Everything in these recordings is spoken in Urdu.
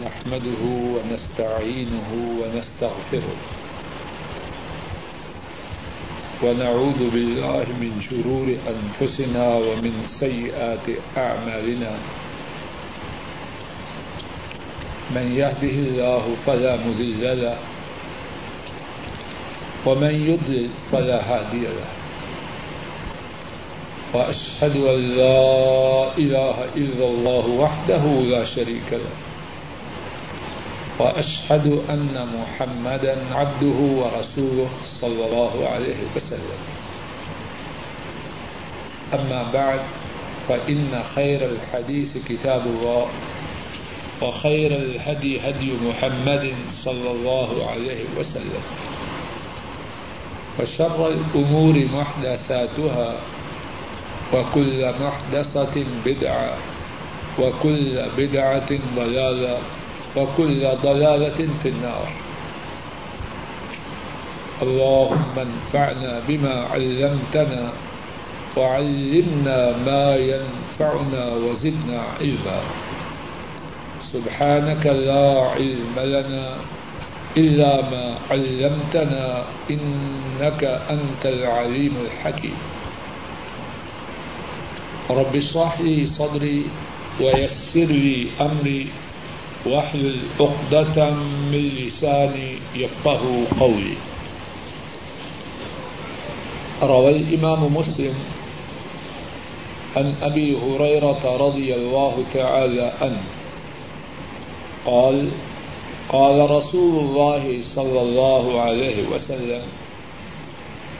نحمده ونستعينه ونستغفره. ونعوذ بالله من شرور أنفسنا ومن سيئات أعمالنا. من يهده الله فلا مذل له ومن يضلل فلا هادي له. وأشهد أن لا إله إلا الله وحده لا شريك له. وأشهد أن محمدا عبده ورسوله صلى الله عليه وسلم. أما بعد، فإن خير الحديث كتاب الله، وخير الهدي هدي محمد صلى الله عليه وسلم. وشر الأمور محدثاتها، وكل محدثة بدعة، وكل بدعة ضلالة وكل ضلالة في النار. اللهم انفعنا بما علمتنا وعلمنا ما ينفعنا وزدنا علما. سبحانك لا علم لنا إلا ما علمتنا إنك أنت العليم الحكيم. رب اشرح لي صدري ويسر لي أمري واحلل عقدة من لساني يفقهوا قولي. روى الإمام مسلم عن أبي هريرة رضي الله تعالى عنه. قال قال رسول الله صلى الله عليه وسلم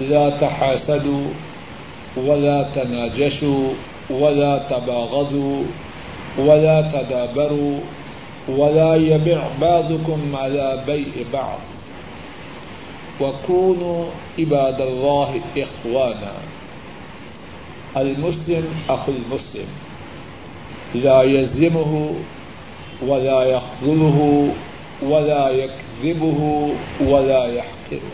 لا تحاسدوا ولا تناجشوا ولا تباغضوا ولا تدابروا ولا يبع بعضكم على بيع بعض. وكونوا عباد الله إخوانا. المسلم أخو المسلم. لا يزمه ولا يخذله ولا يكذبه ولا يحقره.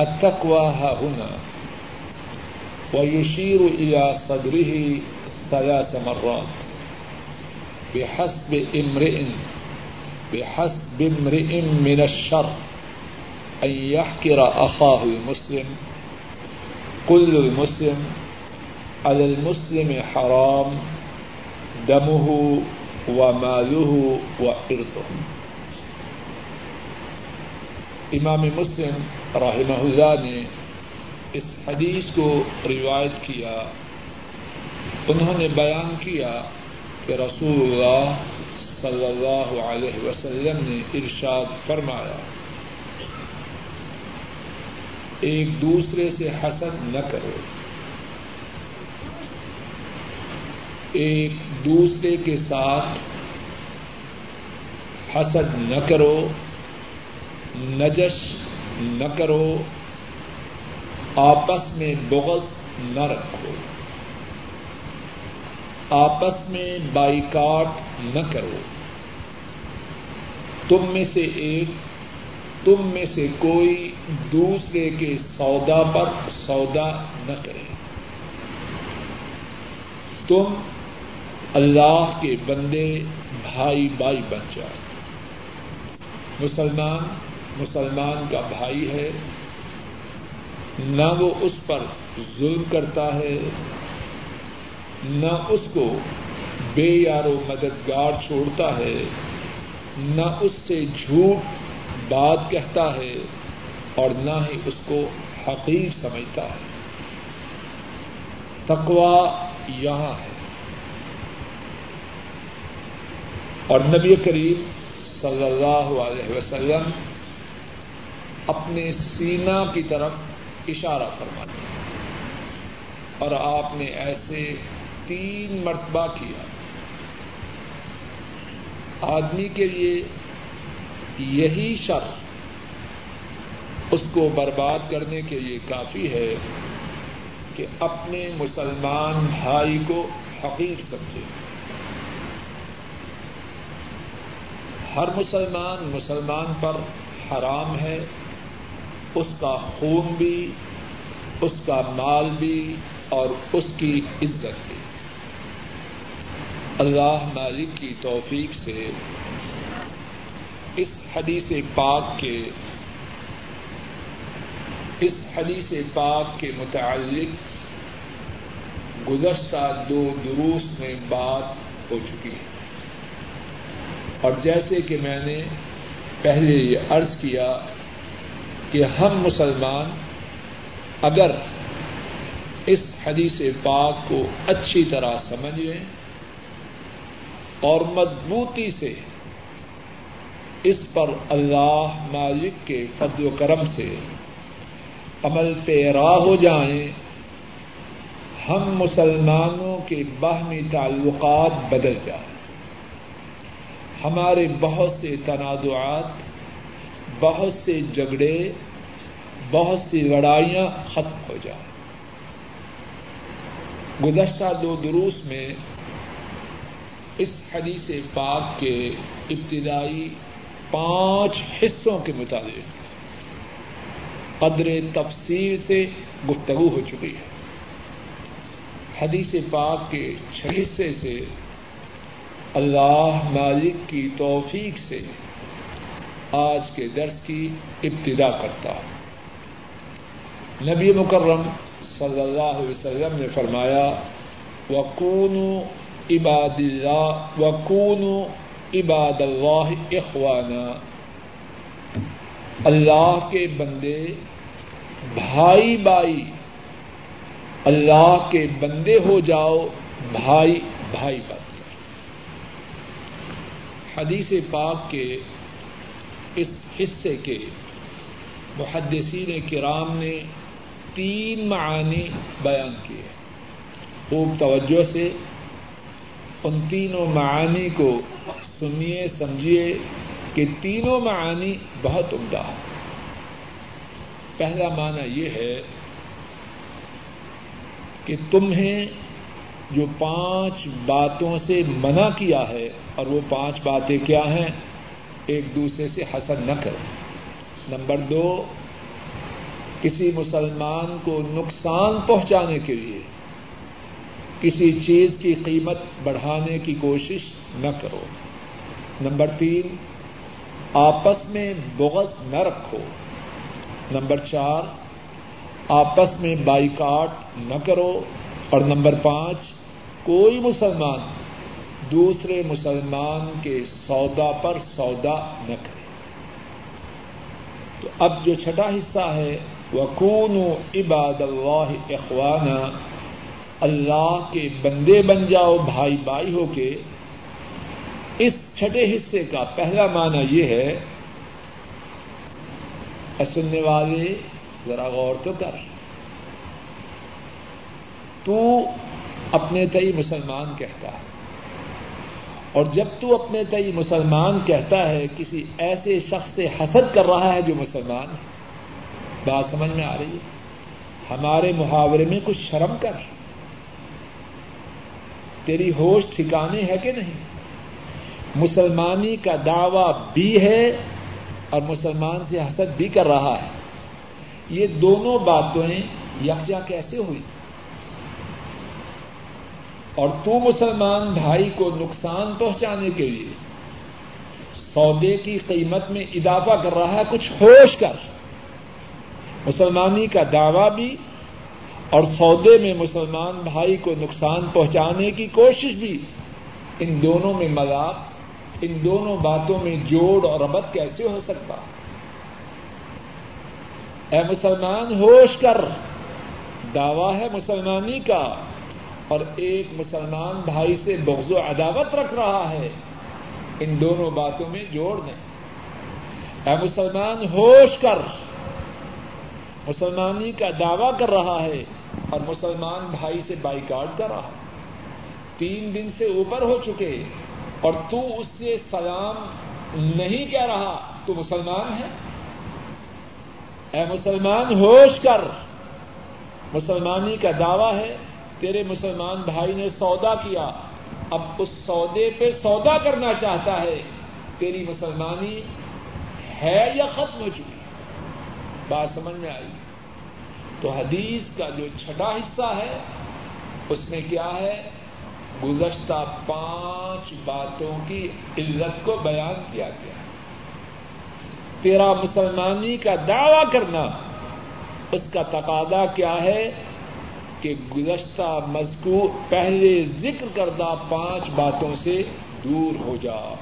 التقوى ها هنا. ويشير إلى صدره ثلاث مرات. بحسب امرئ بحسب امرئ من الشر أن يحكر أخاه المسلم، كل المسلم، على المسلم حرام دمه وماله وإرثه امام مسلم رحمہ اللہ نے اس حدیث کو روایت کیا، انہوں نے بیان کیا کہ رسول اللہ صلی اللہ علیہ وسلم نے ارشاد فرمایا، ایک دوسرے سے حسد نہ کرو۔ ایک دوسرے کے ساتھ حسد نہ کرو نجش نہ کرو، آپس میں بغض نہ رکھو۔ آپس میں بائیکاٹ نہ کرو۔ تم میں سے ایک، تم میں سے کوئی دوسرے کے سودا پر سودا نہ کرے۔ تم اللہ کے بندے، بھائی بھائی بن جائے مسلمان مسلمان کا بھائی ہے۔ نہ وہ اس پر ظلم کرتا ہے نہ اس کو بے یار و مددگار چھوڑتا ہے، نہ اس سے جھوٹ بات کہتا ہے اور نہ ہی اس کو حقیر سمجھتا ہے۔ تقوا یہاں ہے۔ اور نبی کریم صلی اللہ علیہ وسلم اپنے سینا کی طرف اشارہ فرماتے اور آپ نے ایسے تین مرتبہ کیا۔ آدمی کے لیے یہی شر اس کو برباد کرنے کے لیے کافی ہے کہ اپنے مسلمان بھائی کو حقیق سمجھے۔ ہر مسلمان مسلمان پر حرام ہے، اس کا خون بھی، اس کا مال بھی اور اس کی عزت بھی۔ اللہ مالک کی توفیق سے اس حدیث پاک کے اس حدیث پاک کے متعلق گزشتہ دو دروس میں بات ہو چکی ہے۔ اور جیسے کہ میں نے پہلے یہ عرض کیا کہ ہم مسلمان اگر اس حدیث پاک کو اچھی طرح سمجھ لیں اور مضبوطی سے اس پر اللہ مالک کے فضل و کرم سے عمل پیرا ہو جائیں، ہم مسلمانوں کے باہمی تعلقات بدل جائیں۔ ہمارے بہت سے تنازعات، بہت سے جھگڑے، بہت سی لڑائیاں ختم ہو جائیں۔ گزشتہ دو دروس میں اس حدیث پاک کے ابتدائی پانچ حصوں کے مطابق قدر تفصیل سے گفتگو ہو چکی ہے۔ حدیث پاک کے چھ حصے سے اللہ مالک کی توفیق سے آج کے درس کی ابتدا کرتا ہوں۔ نبی مکرم صلی اللہ علیہ وسلم نے فرمایا وکون عباد اللہ وکون عباد اللہ اخوانا۔ اللہ کے بندے، بھائی بھائی اللہ کے بندے ہو جاؤ، بھائی بھائی بن حدیث پاک کے اس حصے کے محدثین کرام نے تین معانی بیان کیے۔ خوب توجہ سے ان تینوں معانی کو سنیے، سمجھیے کہ تینوں معانی بہت عمدہ ہے۔ پہلا معنی یہ ہے کہ تمہیں جو پانچ باتوں سے منع کیا ہے اور وہ پانچ باتیں کیا ہیں، ایک دوسرے سے حسد نہ کرو نمبر دو، کسی مسلمان کو نقصان پہنچانے کے لیے کسی چیز کی قیمت بڑھانے کی کوشش نہ کرو۔ نمبر تین، آپس میں بغض نہ رکھو۔ نمبر چار، آپس میں بائیکاٹ نہ کرو۔ اور نمبر پانچ، کوئی مسلمان دوسرے مسلمان کے سودا پر سودا نہ کرے۔ تو اب جو چھٹا حصہ ہے وہ عباد اللہ اخوانہ اللہ کے بندے بن جاؤ، بھائی بھائی ہو کے۔ اس چھٹے حصے کا پہلا معنی یہ ہے سننے والے، ذرا غور تو کر۔ تو اپنے تئی مسلمان کہتا ہے۔ اور جب تو اپنے تئی مسلمان کہتا ہے، کسی ایسے شخص سے حسد کر رہا ہے جو مسلمان ہے۔ بات سمجھ میں آ رہی ہے؟ ہمارے محاورے میں کچھ شرم کر۔ تیری ہوش ٹھکانے ہے کہ نہیں؟ مسلمانی کا دعوی بھی ہے اور مسلمان سے حسد بھی کر رہا ہے۔ یہ دونوں باتیں یکجا کیسے ہوئی؟ اور تو مسلمان بھائی کو نقصان پہنچانے کے لیے سودے کی قیمت میں اضافہ کر رہا ہے، کچھ ہوش کر۔ مسلمانی کا دعوی بھی اور سودے میں مسلمان بھائی کو نقصان پہنچانے کی کوشش بھی۔ ان دونوں میں مذاق، ان دونوں باتوں میں جوڑ اور ربط کیسے ہو سکتا؟ اے مسلمان، ہوش کر۔ دعوی ہے مسلمانی کا۔ اور ایک مسلمان بھائی سے بغض و عداوت رکھ رہا ہے۔ ان دونوں باتوں میں جوڑ دیں۔ اے مسلمان، ہوش کر۔ مسلمانی کا دعوی کر رہا ہے اور مسلمان بھائی سے بائیکاٹ کر رہا تین دن سے اوپر ہو چکے اور تو اس سے سلام نہیں کہہ رہا، تو مسلمان ہے؟ اے مسلمان، ہوش کر۔ مسلمانی کا دعوی ہے، تیرے مسلمان بھائی نے سودا کیا۔ اب اس سودے پہ سودا کرنا چاہتا ہے۔ تیری مسلمانی ہے یا ختم ہو چکی؟ بات سمجھ میں آئی۔ تو حدیث کا جو چھٹا حصہ ہے، اس میں کیا ہے؟ گزشتہ پانچ باتوں کی علت کو بیان کیا گیا۔ تیرا مسلمانی کا دعوی کرنا، اس کا تقاضا کیا ہے کہ گزشتہ مذکور پہلے ذکر کردہ پانچ باتوں سے دور ہو جا۔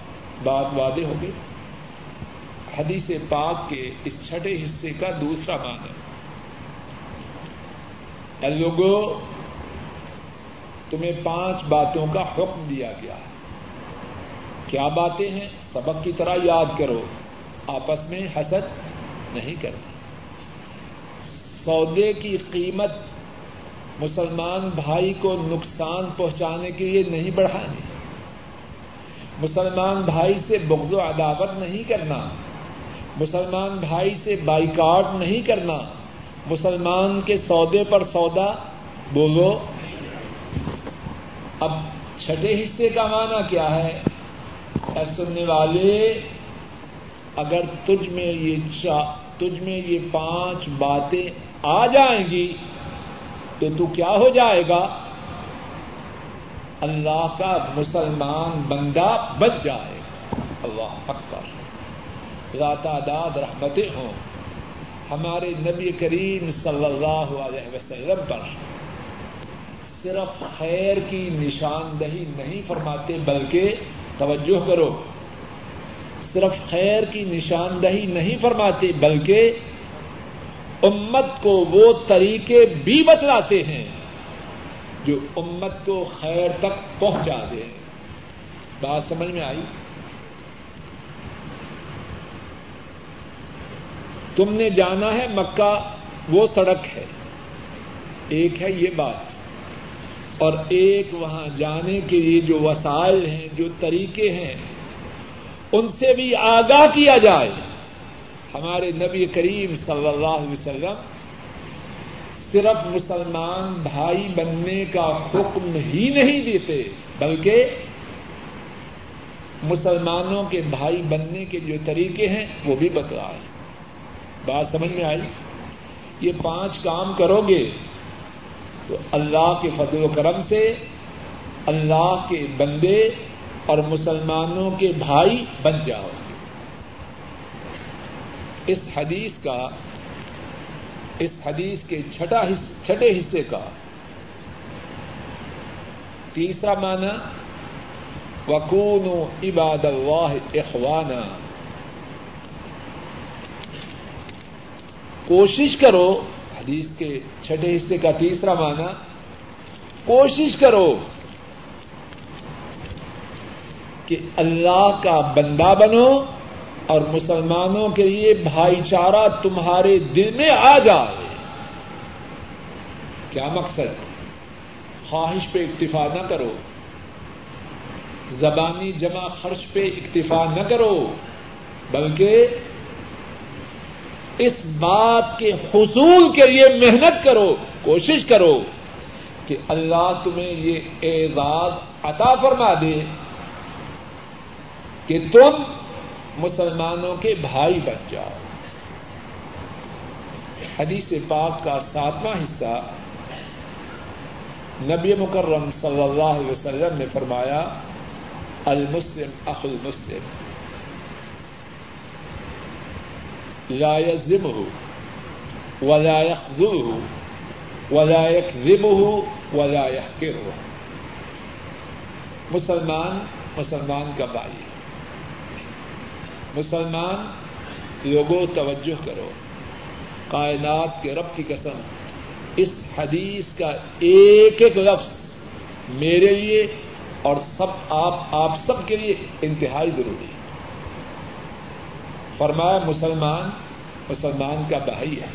بات وعدے ہوگی حدیث پاک کے اس چھٹے حصے کا دوسرا معنی لوگوں تمہیں پانچ باتوں کا حکم دیا گیا ہے۔ کیا باتیں ہیں؟ سبق کی طرح یاد کرو، آپس میں حسد نہیں کرنا۔ سودے کی قیمت مسلمان بھائی کو نقصان پہنچانے کے لیے نہیں بڑھانی۔ مسلمان بھائی سے بغض و عداوت نہیں کرنا۔ مسلمان بھائی سے بائیکاٹ نہیں کرنا، مسلمان کے سودے پر سودا، بولو۔ اب چھٹے حصے کا معنی کیا ہے؟ اے سننے والے، اگر تجھ میں یہ تجھ میں یہ پانچ باتیں آ جائیں گی، تو تو کیا ہو جائے گا؟ اللہ کا مسلمان بندہ بچ جائے۔ گا اللہ اکبر۔ داد رحمتیں ہوں۔ ہمارے نبی کریم صلی اللہ علیہ وسلم پر صرف خیر کی نشاندہی نہیں فرماتے، بلکہ توجہ کرو۔ صرف خیر کی نشاندہی نہیں فرماتے، بلکہ امت کو وہ طریقے بھی بتلاتے ہیں جو امت کو خیر تک پہنچا دیں بات سمجھ میں آئی؟ تم نے جانا ہے مکہ، وہ سڑک ہے۔ ایک ہے یہ بات۔ اور ایک وہاں جانے کے لیے جو وسائل ہیں، جو طریقے ہیں، ان سے بھی آگاہ کیا جائے۔ ہمارے نبی کریم صلی اللہ علیہ وسلم صرف مسلمان بھائی بننے کا حکم ہی نہیں دیتے، بلکہ مسلمانوں کے بھائی بننے کے جو طریقے ہیں، وہ بھی بتلائے۔ بات سمجھ میں آئی؟ یہ پانچ کام کرو گے تو اللہ کے فضل و کرم سے، اللہ کے بندے اور مسلمانوں کے بھائی بن جاؤ گے۔ اس حدیث کا، اس حدیث کے چھٹے حصے کا تیسرا معنی وکون عباد اللہ اخوانہ کوشش کرو، حدیث کے چھٹے حصے کا تیسرا معنی، کوشش کرو کہ اللہ کا بندہ بنو اور مسلمانوں کے لیے بھائی چارہ تمہارے دل میں آ جائے۔ کیا مقصد؟ خواہش پہ اکتفا نہ کرو۔ زبانی جمع خرچ پہ اکتفا نہ کرو، بلکہ اس بات کے حصول کے لیے محنت کرو، کوشش کرو کہ اللہ تمہیں یہ اعزاز عطا فرما دے کہ تم مسلمانوں کے بھائی بن جاؤ۔ حدیث پاک کا ساتواں حصہ نبی مکرم صلی اللہ علیہ وسلم نے فرمایا، المسلم اخ المسلم۔ لا يزمه ولا يخذله ولا يكذبه ولا يحقره. مسلمان مسلمان کا بھائی مسلمان، لوگوں توجہ کرو۔ کائنات کے رب کی قسم، اس حدیث کا ایک ایک لفظ میرے لیے اور سب آپ آپ سب کے لیے انتہائی ضروری ہے۔ فرمایا مسلمان مسلمان کا بھائی ہے۔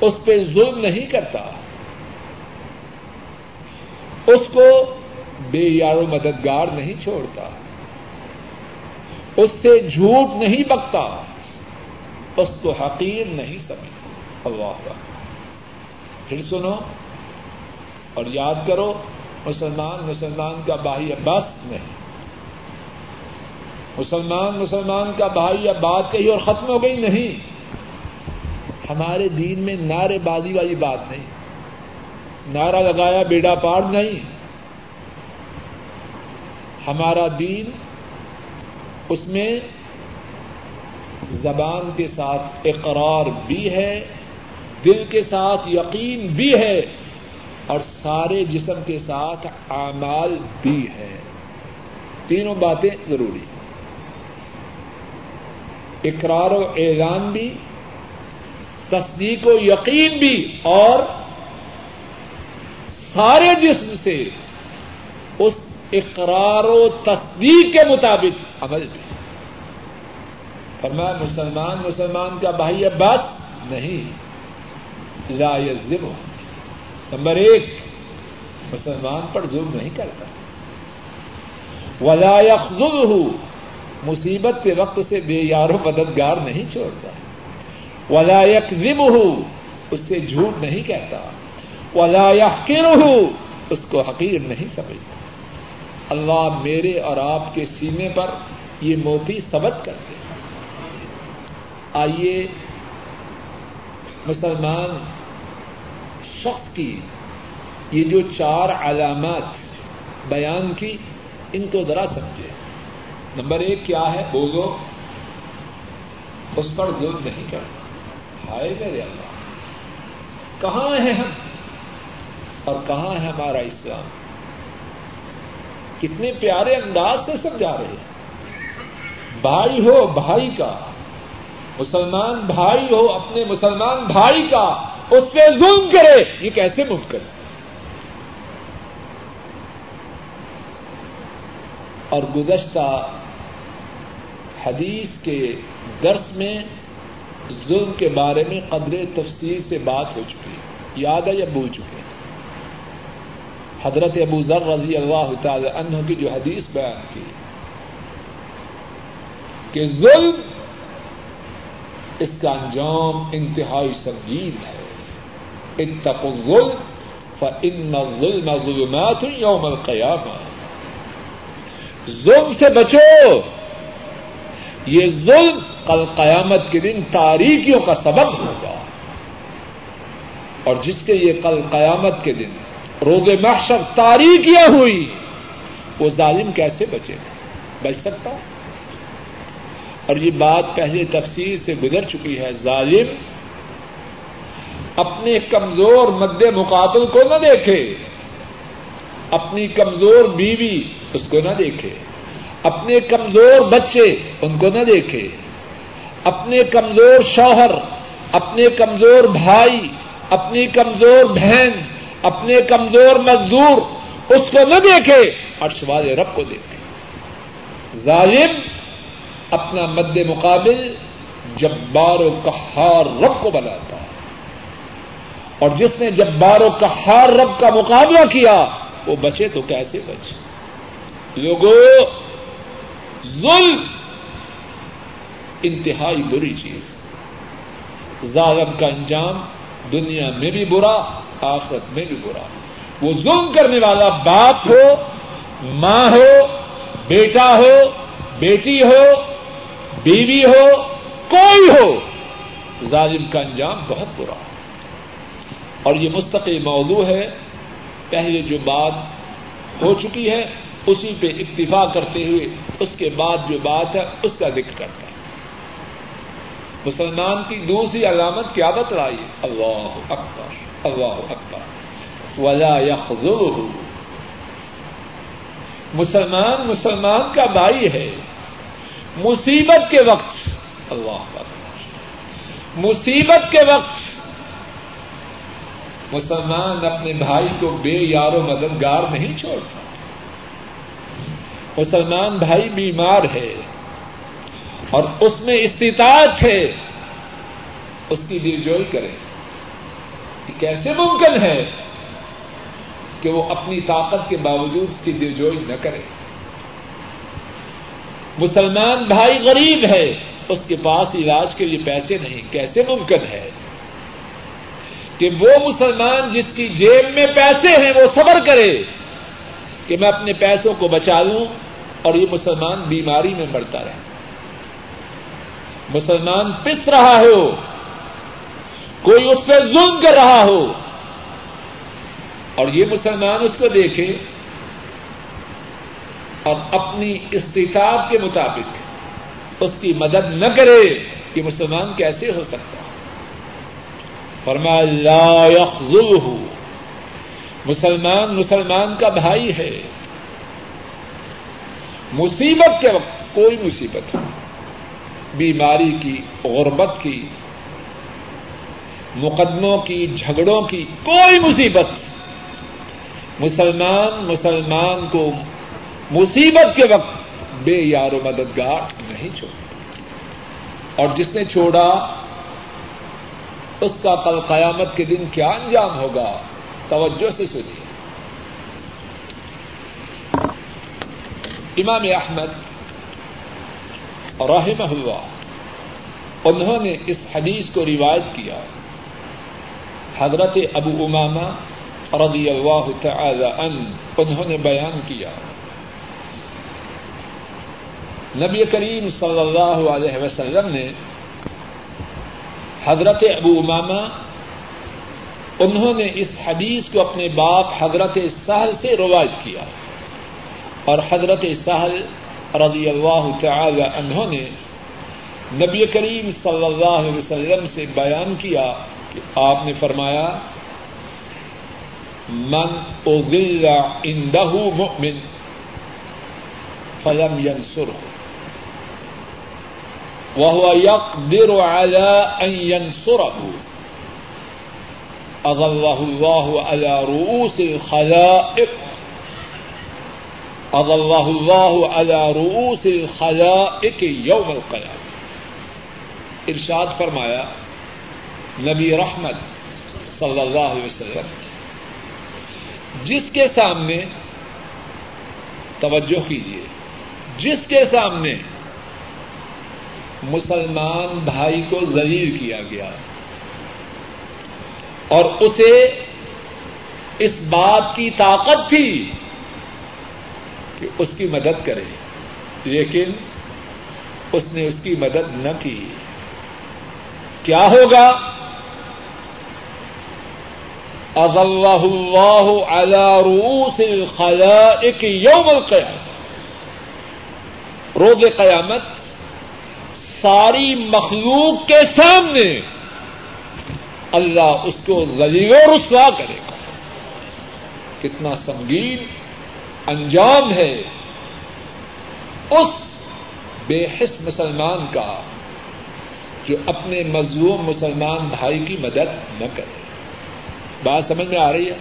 اس پہ ظلم نہیں کرتا۔ اس کو بے یار و مددگار نہیں چھوڑتا۔ اس سے جھوٹ نہیں بکتا۔ اس کو حقیر نہیں سمجھتا۔ اللہ پھر سنو اور یاد کرو، مسلمان مسلمان کا بھائی بس نہیں۔ مسلمان مسلمان کا بھائی یا بات کہی اور ختم ہو گئی نہیں۔ ہمارے دین میں نعرے بازی والی بات نہیں۔ نعرہ لگایا، بیڑا پار نہیں۔ ہمارا دین اس میں زبان کے ساتھ اقرار بھی ہے، دل کے ساتھ یقین بھی ہے، اور سارے جسم کے ساتھ اعمال بھی ہے۔ تینوں باتیں ضروری ہیں۔ اقرار و اعلان بھی، تصدیق و یقین بھی، اور سارے جسم سے اس اقرار و تصدیق کے مطابق عمل بھی۔ فرمایا، مسلمان مسلمان کا بھائی بس نہیں۔ لا یزم نمبر ایک، مسلمان پر ظلم نہیں کرتا۔ ولا یخذلہ مصیبت کے وقت سے بے یار و مددگار نہیں چھوڑتا۔ ولا یکذبہ اس سے جھوٹ نہیں کہتا۔ ولا یحقرہ اس کو حقیر نہیں سمجھتا۔ اللہ میرے اور آپ کے سینے پر یہ موتی سبت کرتے آئیے مسلمان شخص کی یہ جو چار علامات بیان کی، ان کو ذرا سمجھے نمبر ایک کیا ہے؟ بولو اس پر ظلم نہیں کرنا۔ ہائے میرے اللہ، کہاں ہے ہم؟ اور کہاں ہے ہمارا اسلام؟ کتنے پیارے انداز سے سمجھا رہے ہیں۔ بھائی ہو بھائی کا، مسلمان بھائی ہو اپنے مسلمان بھائی کا، اس پہ ظلم کرے، یہ کیسے ممکن؟ ہے اور گزشتہ حدیث کے درس میں ظلم کے بارے میں قدر تفصیل سے بات ہو چکی ہے، یاد ہے یا بھول چکے ہیں؟ حضرت ابو ذر رضی اللہ تعالی عنہ کی جو حدیث بیان کی کہ ظلم اس کا انجام انتہائی سنگین ہے۔ اتقوا الظلم فإن الظلم ظلمات يوم القيامة ظلم سے بچو۔ یہ ظلم کل قیامت کے دن تاریخیوں کا سبب ہوگا۔ اور جس کے یہ کل قیامت کے دن روز محشر تاریخیاں ہوئی، وہ ظالم کیسے بچے؟ بچ سکتا اور یہ بات پہلے تفصیل سے گزر چکی ہے۔ ظالم اپنے کمزور مد مقابل کو نہ دیکھے، اپنی کمزور بیوی اس کو نہ دیکھے۔ اپنے کمزور بچے ان کو نہ دیکھے، اپنے کمزور شوہر، اپنے کمزور بھائی، اپنی کمزور بہن، اپنے کمزور مزدور، اس کو نہ دیکھے اور والے رب کو دیکھے۔ ظالم اپنا مد مقابل جب بارو کہار رب کو بناتا ہے۔ اور جس نے جب بارو کہار رب کا مقابلہ کیا، وہ بچے تو کیسے بچے؟ لوگوں ظلم انتہائی بری چیز ظالم کا انجام دنیا میں بھی برا، آخرت میں بھی برا۔ وہ ظلم کرنے والا باپ ہو، ماں ہو، بیٹا ہو، بیٹی ہو، بیوی ہو، کوئی ہو، ظالم کا انجام بہت برا۔ اور یہ مستقل موضوع ہے۔ پہلے جو بات ہو چکی ہے اسی پہ اکتفا کرتے ہوئے اس کے بعد جو بات ہے، اس کا ذکر کرتا ہے۔ مسلمان کی دوسری علامت کیا بتلائی اللہ اکبر اللہ اکبر۔ ولا یخذلہ مسلمان مسلمان کا بھائی ہے۔ مصیبت کے وقت۔ اللہ اکبر۔ مصیبت کے وقت۔ مسلمان اپنے بھائی کو بے یار و مددگار نہیں چھوڑتا۔ مسلمان بھائی بیمار ہے اور اس میں استطاعت ہے، اس کی دلجوئی کرے کیسے ممکن ہے کہ وہ اپنی طاقت کے باوجود اس کی دلجوئی نہ کرے۔ مسلمان بھائی غریب ہے، اس کے پاس علاج کے لیے پیسے نہیں، کیسے ممکن ہے کہ وہ مسلمان جس کی جیب میں پیسے ہیں، وہ صبر کرے کہ میں اپنے پیسوں کو بچا لوں اور یہ مسلمان بیماری میں مرتا رہے۔ مسلمان پس رہا ہو کوئی اس پہ ظلم کر رہا ہو۔ اور یہ مسلمان اس کو دیکھے۔ اور اپنی استطاعت کے مطابق اس کی مدد نہ کرے کہ مسلمان کیسے ہو سکتا فرمایا، لا يخذلہ مسلمان مسلمان کا بھائی ہے۔ مصیبت کے وقت کوئی مصیبت ہو بیماری کی، غربت کی، مقدموں کی، جھگڑوں کی کوئی مصیبت۔ مسلمان مسلمان کو مصیبت کے وقت بے یار و مددگار نہیں چھوڑا اور جس نے چھوڑا، اس کا کل قیامت کے دن کیا انجام ہوگا؟ توجہ سے سنیے۔ امام احمد رحمہ اللہ، انہوں نے اس حدیث کو روایت کیا۔ حضرت ابو امامہ رضی اللہ تعالی ان انہوں نے بیان کیا۔ نبی کریم صلی اللہ علیہ وسلم نے حضرت ابو امامہ، انہوں نے اس حدیث کو اپنے باپ حضرت سہل سے روایت کیا۔ اور حضرت سہل رضی اللہ تعالی انہوں نے نبی کریم صلی اللہ علیہ وسلم سے بیان کیا کہ آپ نے فرمایا، من اذل عنده مؤمن فلم ينصره وهو يقدر على ان ينصره اضله الله على رؤوس الخلائق. اضله الله على رؤوس الخلائق يوم القيامه ارشاد فرمایا، نبی رحمت صلی اللہ علیہ وسلم، جس کے سامنے، توجہ کیجیے جس کے سامنے مسلمان بھائی کو ذلیل کیا گیا، اور اسے اس بات کی طاقت تھی کہ اس کی مدد کرے۔ لیکن اس نے اس کی مدد نہ کی۔ کیا ہوگا؟ اضلہ اللہ على رؤوس الخلائق یوم القیامت۔ روز قیامت ساری مخلوق کے سامنے اللہ اس کو ذلیل و رسوا کرے گا۔ کتنا سنگین انجام ہے اس بے حس مسلمان کا جو اپنے مظلوم مسلمان بھائی کی مدد نہ کرے۔ بات سمجھ میں آ رہی ہے؟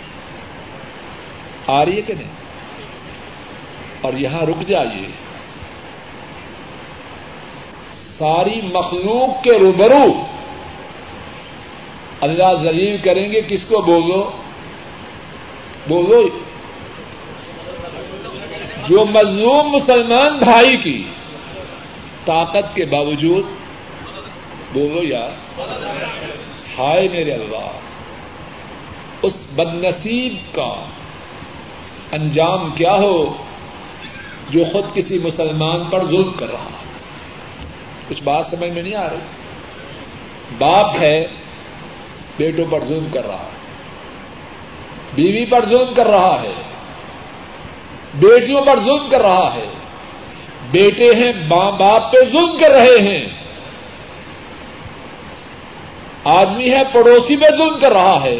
آ رہی ہے کہ نہیں؟ اور یہاں رک جائیے۔ ساری مخلوق کے روبرو اللہ ذلیل کریں گے، کس کو بولو؟ بولو جو مظلوم مسلمان بھائی کی طاقت کے باوجود بولو یار ہائے میرے اللہ، اس بد نصیب کا انجام کیا ہو جو خود کسی مسلمان پر ظلم کر رہا کچھ بات سمجھ میں نہیں آ رہی؟ باپ ہے، بیٹوں پر ظلم کر رہا ہے، بیوی پر ظلم کر رہا ہے بیٹیوں پر ظلم کر رہا ہے۔ بیٹے ہیں، ماں باپ پہ ظلم کر رہے ہیں۔ آدمی ہے، پڑوسی پہ ظلم کر رہا ہے۔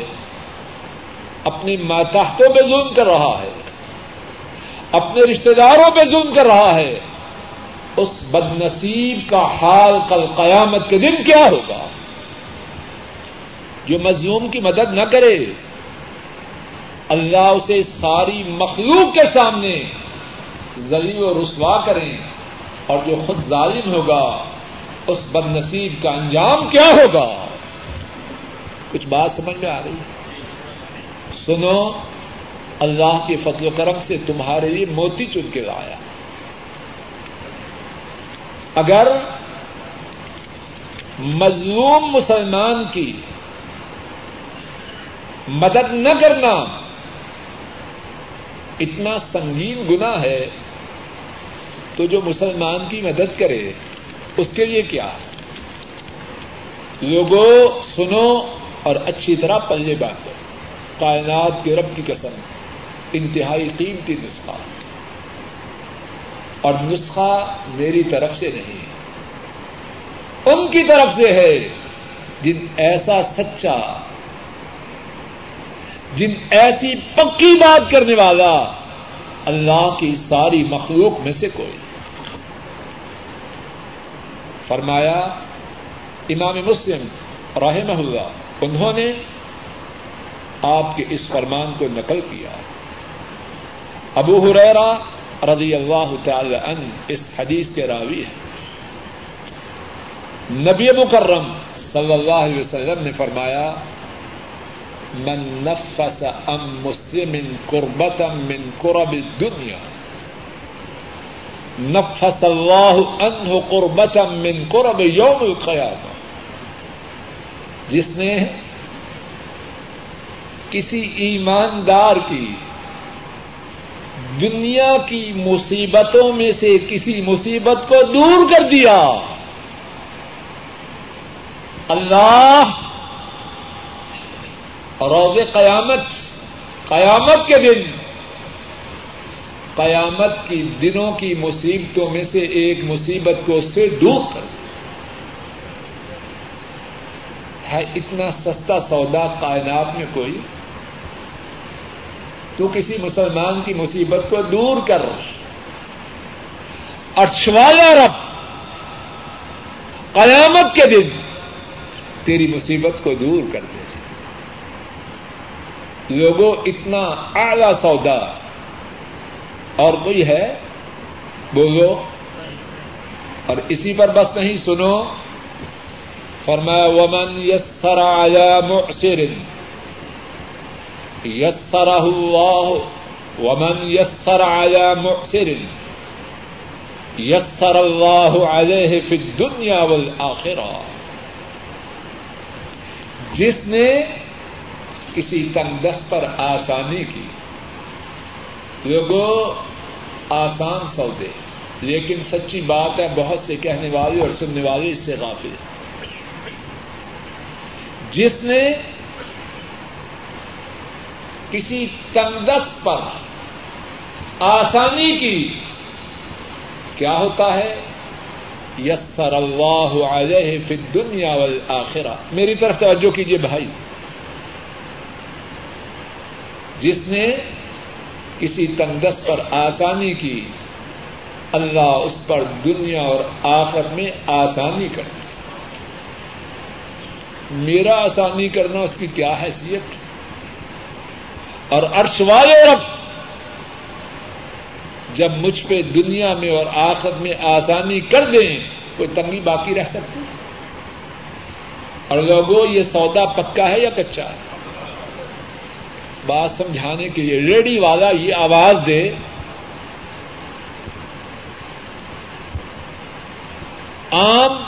اپنی ماتحتوں پہ ظلم کر رہا ہے۔ اپنے رشتے داروں پہ ظلم کر رہا ہے۔ اس بد نصیب کا حال کل قیامت کے دن کیا ہوگا؟ جو مظلوم کی مدد نہ کرے۔ اللہ اسے ساری مخلوق کے سامنے زلی و رسوا کریں اور جو خود ظالم ہوگا، اس بد نصیب کا انجام کیا ہوگا؟ کچھ بات سمجھ میں آ رہی ہے؟ سنو، اللہ کے فضل و کرم سے تمہارے لیے موتی چن کے لایا اگر مظلوم مسلمان کی مدد نہ کرنا اتنا سنگین گنا ہے، تو جو مسلمان کی مدد کرے، اس کے لیے کیا؟ لوگوں سنو اور اچھی طرح پلے باندھو کائنات کے رب کی قسم، انتہائی قیمتی نسخہ۔ اور نسخہ میری طرف سے نہیں، ان کی طرف سے ہے، جن ایسا سچا جن ایسی پکی بات کرنے والا اللہ کی ساری مخلوق میں سے کوئی فرمایا امام مسلم رحمہ اللہ، انہوں نے آپ کے اس فرمان کو نقل کیا۔ ابو حریرا رضی اللہ تعالی عنہ اس حدیث کے راوی ہے نبی مکرم صلی اللہ علیہ وسلم نے فرمایا من نفس ام مسلم قربت من قرب الدنیا نفس اللہ عنہ قربت من قرب یوم القیامہ جس نے کسی ایماندار کی دنیا کی مصیبتوں میں سے کسی مصیبت کو دور کر دیا. اللہ روز قیامت قیامت کے دن۔ قیامت کی دنوں کی مصیبتوں میں سے ایک مصیبت کو اس سے دور کر۔ ہے اتنا سستا سودا کائنات میں کوئی؟ تو کسی مسلمان کی مصیبت کو دور کر۔ ارشوالا رب، قیامت کے دن تیری مصیبت کو دور کر دے۔ لوگوں اتنا اعلی سودا اور کوئی ہے بولو اور اسی پر بس نہیں، سنو۔ فرمایا، ومن یسر على معسر یسرہ اللہ ومن یسر على معسر یسر اللہ علیہ فی الدنیا والآخرہ جس نے کسی تنگس پر آسانی کی۔ لوگوں آسان سودے۔ لیکن سچی بات ہے، بہت سے کہنے والے اور سننے والے اس سے غافل ہیں۔ جس نے کسی تنگس پر آسانی کی، کیا ہوتا ہے؟ یسر اللہ علیہ فی الدنیا والآخرہ۔ میری طرف توجہ کیجیے بھائی۔ جس نے کسی تنگس پر آسانی کی، اللہ اس پر دنیا اور آخر میں آسانی کر دی میرا آسانی کرنا اس کی کیا حیثیت؟ اور عرش والے رب، جب مجھ پہ دنیا میں اور آخر میں آسانی کر دیں، کوئی تنگی باقی رہ سکتی؟ اور لوگوں یہ سودا پکا ہے یا کچا ہے؟ بات سمجھانے کے لیے ریڈی والا یہ آواز دے۔ آم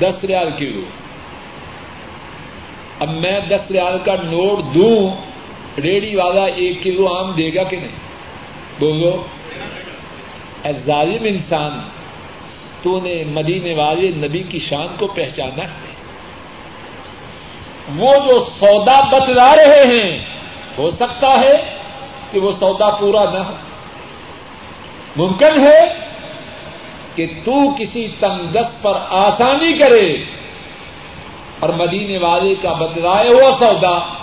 دس ریال کلو۔ اب میں دس ریال کا نوٹ دوں، ریڈی والا ایک کلو آم دے گا کہ نہیں؟ بولو۔ اے ظالم انسان، تو نے مدینے والے نبی کی شان کو پہچانا ہے۔ وہ جو سودا بتلا رہے ہیں، ہو سکتا ہے کہ وہ سودا پورا نہ ہو۔ ممکن ہے کہ تو کسی تنگس پر آسانی کرے اور مدینے والے کا بتلائے ہوا سودا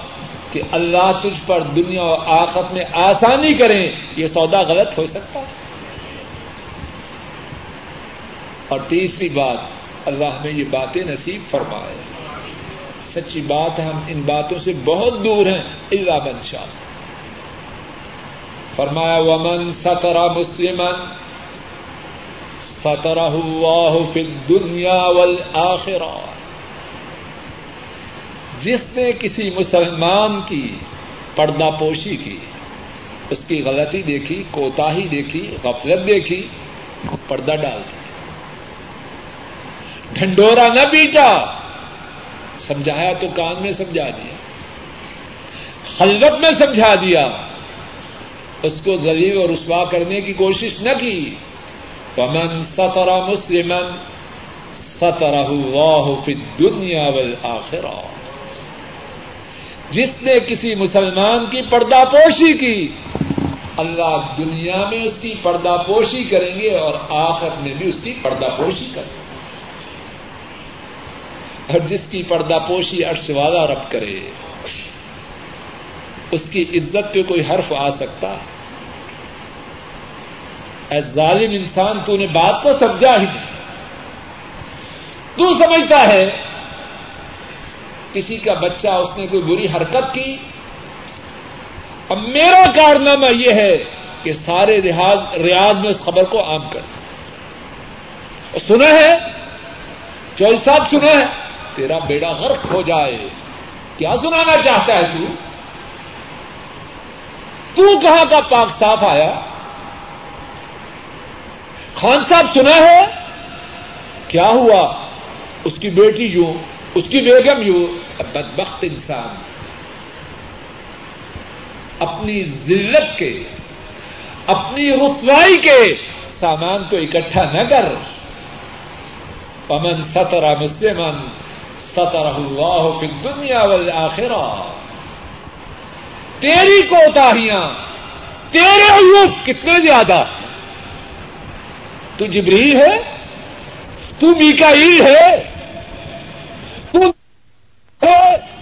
کہ اللہ تجھ پر دنیا اور آخت میں آسانی کریں یہ سودا غلط ہو سکتا ہے۔ اور تیسری بات، اللہ ہمیں یہ باتیں نصیب فرمائے۔ سچی بات ہے، ہم ان باتوں سے بہت دور ہیں اللہ بن شاہ فرمایا، ومن سترا مسلمن سترہ اللہ فی الدنیا والآخرہ جس نے کسی مسلمان کی پردہ پوشی کی، اس کی غلطی دیکھی، کوتاہی دیکھی، غفلت دیکھی، پردہ ڈال دیا. ڈھنڈورا نہ بیٹا! سمجھایا تو کان میں سمجھا دیا، خلوت میں سمجھا دیا۔ اس کو ذلیل اور رسوا کرنے کی کوشش نہ کی۔ ومن ستر مسلمن سترہ اللہ فی الدنیا والآخرہ جس نے کسی مسلمان کی پردہ پوشی کی، اللہ دنیا میں اس کی پردہ پوشی کریں گے اور آخر میں بھی اس کی پردہ پوشی کریں گے۔ اور جس کی پردہ پوشی عرش والا رب کرے، اس کی عزت پہ کوئی حرف آ سکتا۔ ہے اے ظالم انسان، تو نے بات کو سمجھا ہی۔ نہیں تو سمجھتا ہے، کسی کا بچہ اس نے کوئی بری حرکت کی۔ اب میرا کارنامہ یہ ہے کہ سارے ریاض میں اس خبر کو عام کر۔ سنا ہے؟ چوئی صاحب سنا ہے؟ تیرا بیڑا غرق ہو جائے۔ کیا سنانا چاہتا ہے تو؟ تو کہاں کا پاک صاف آیا؟ خان صاحب سنا ہے کیا ہوا؟ اس کی بیٹی یوں، اس کی بیگم یوں؟ بدبخت انسان۔ اپنی ذلت کے، اپنی رسوائی کے سامان کو اکٹھا نہ کر۔ پمن سترا مسلمن سترہ اللہ فی دنیا والآخرہ۔ تیری کوتاہیاں، تیرے ایوب کتنے زیادہ تو جبریل ہے، تو میکائیل ہے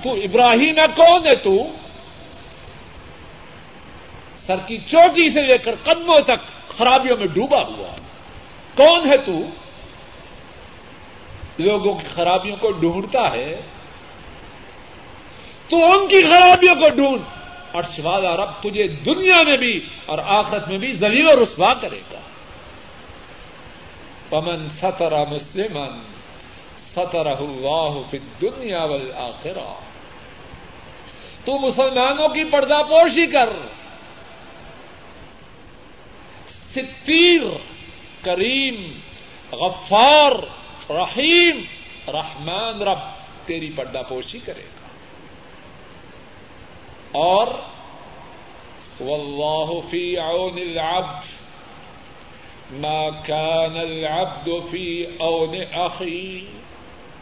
تو ابراہیم ہے، کون ہے تو؟ سر کی چوٹی سے لے کر قدموں تک خرابیوں میں ڈوبا ہوا۔ کون ہے تو؟ لوگوں کی خرابیوں کو ڈھونڈتا ہے، تو ان کی خرابیوں کو ڈھونڈ۔ اور شوالا رب تجھے دنیا میں بھی اور آخرت میں بھی زلیل و رسوا کرے گا۔ پمن سترا مسلمن سترہ اللہ فی دنیا والآخرہ تو مسلمانوں کی پردہ پوشی کر۔ ستیر کریم، غفار رحیم، رحمان رب، تیری پردہ پوشی کرے گا۔ اور واللہ فی عون العبد، ما كان العبد فی عون اخی۔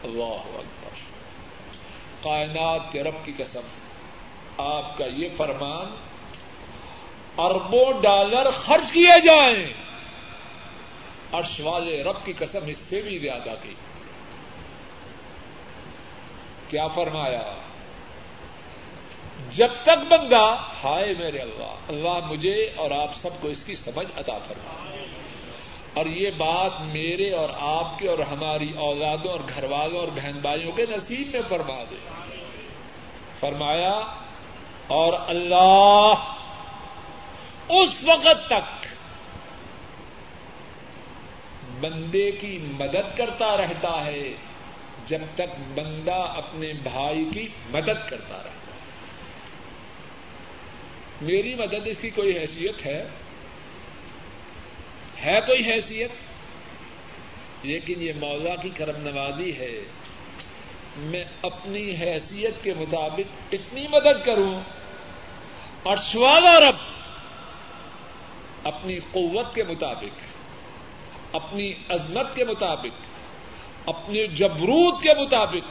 اللہ اکبر۔ کائنات کے رب کی قسم، آپ کا یہ فرمان اربوں ڈالر خرچ کیے جائیں۔ عرش والے رب کی قسم اس سے بھی زیادہ کی کیا فرمایا؟ جب تک بندہ، ہائے میرے اللہ اللہ مجھے اور آپ سب کو اس کی سمجھ عطا فرما۔ اور یہ بات میرے اور آپ کے اور ہماری اولادوں اور گھر والوں اور بہن بھائیوں کے نصیب میں فرما دے۔ فرمایا، اور اللہ اس وقت تک بندے کی مدد کرتا رہتا ہے، جب تک بندہ اپنے بھائی کی مدد کرتا رہتا ہے۔ میری مدد اس کی کوئی حیثیت ہے؟ ہے کوئی حیثیت؟ لیکن یہ مولا کی کرم نوازی ہے۔ میں اپنی حیثیت کے مطابق اتنی مدد کروں۔ اور شوالا رب اپنی قوت کے مطابق اپنی عظمت کے مطابق اپنی جبروت کے مطابق،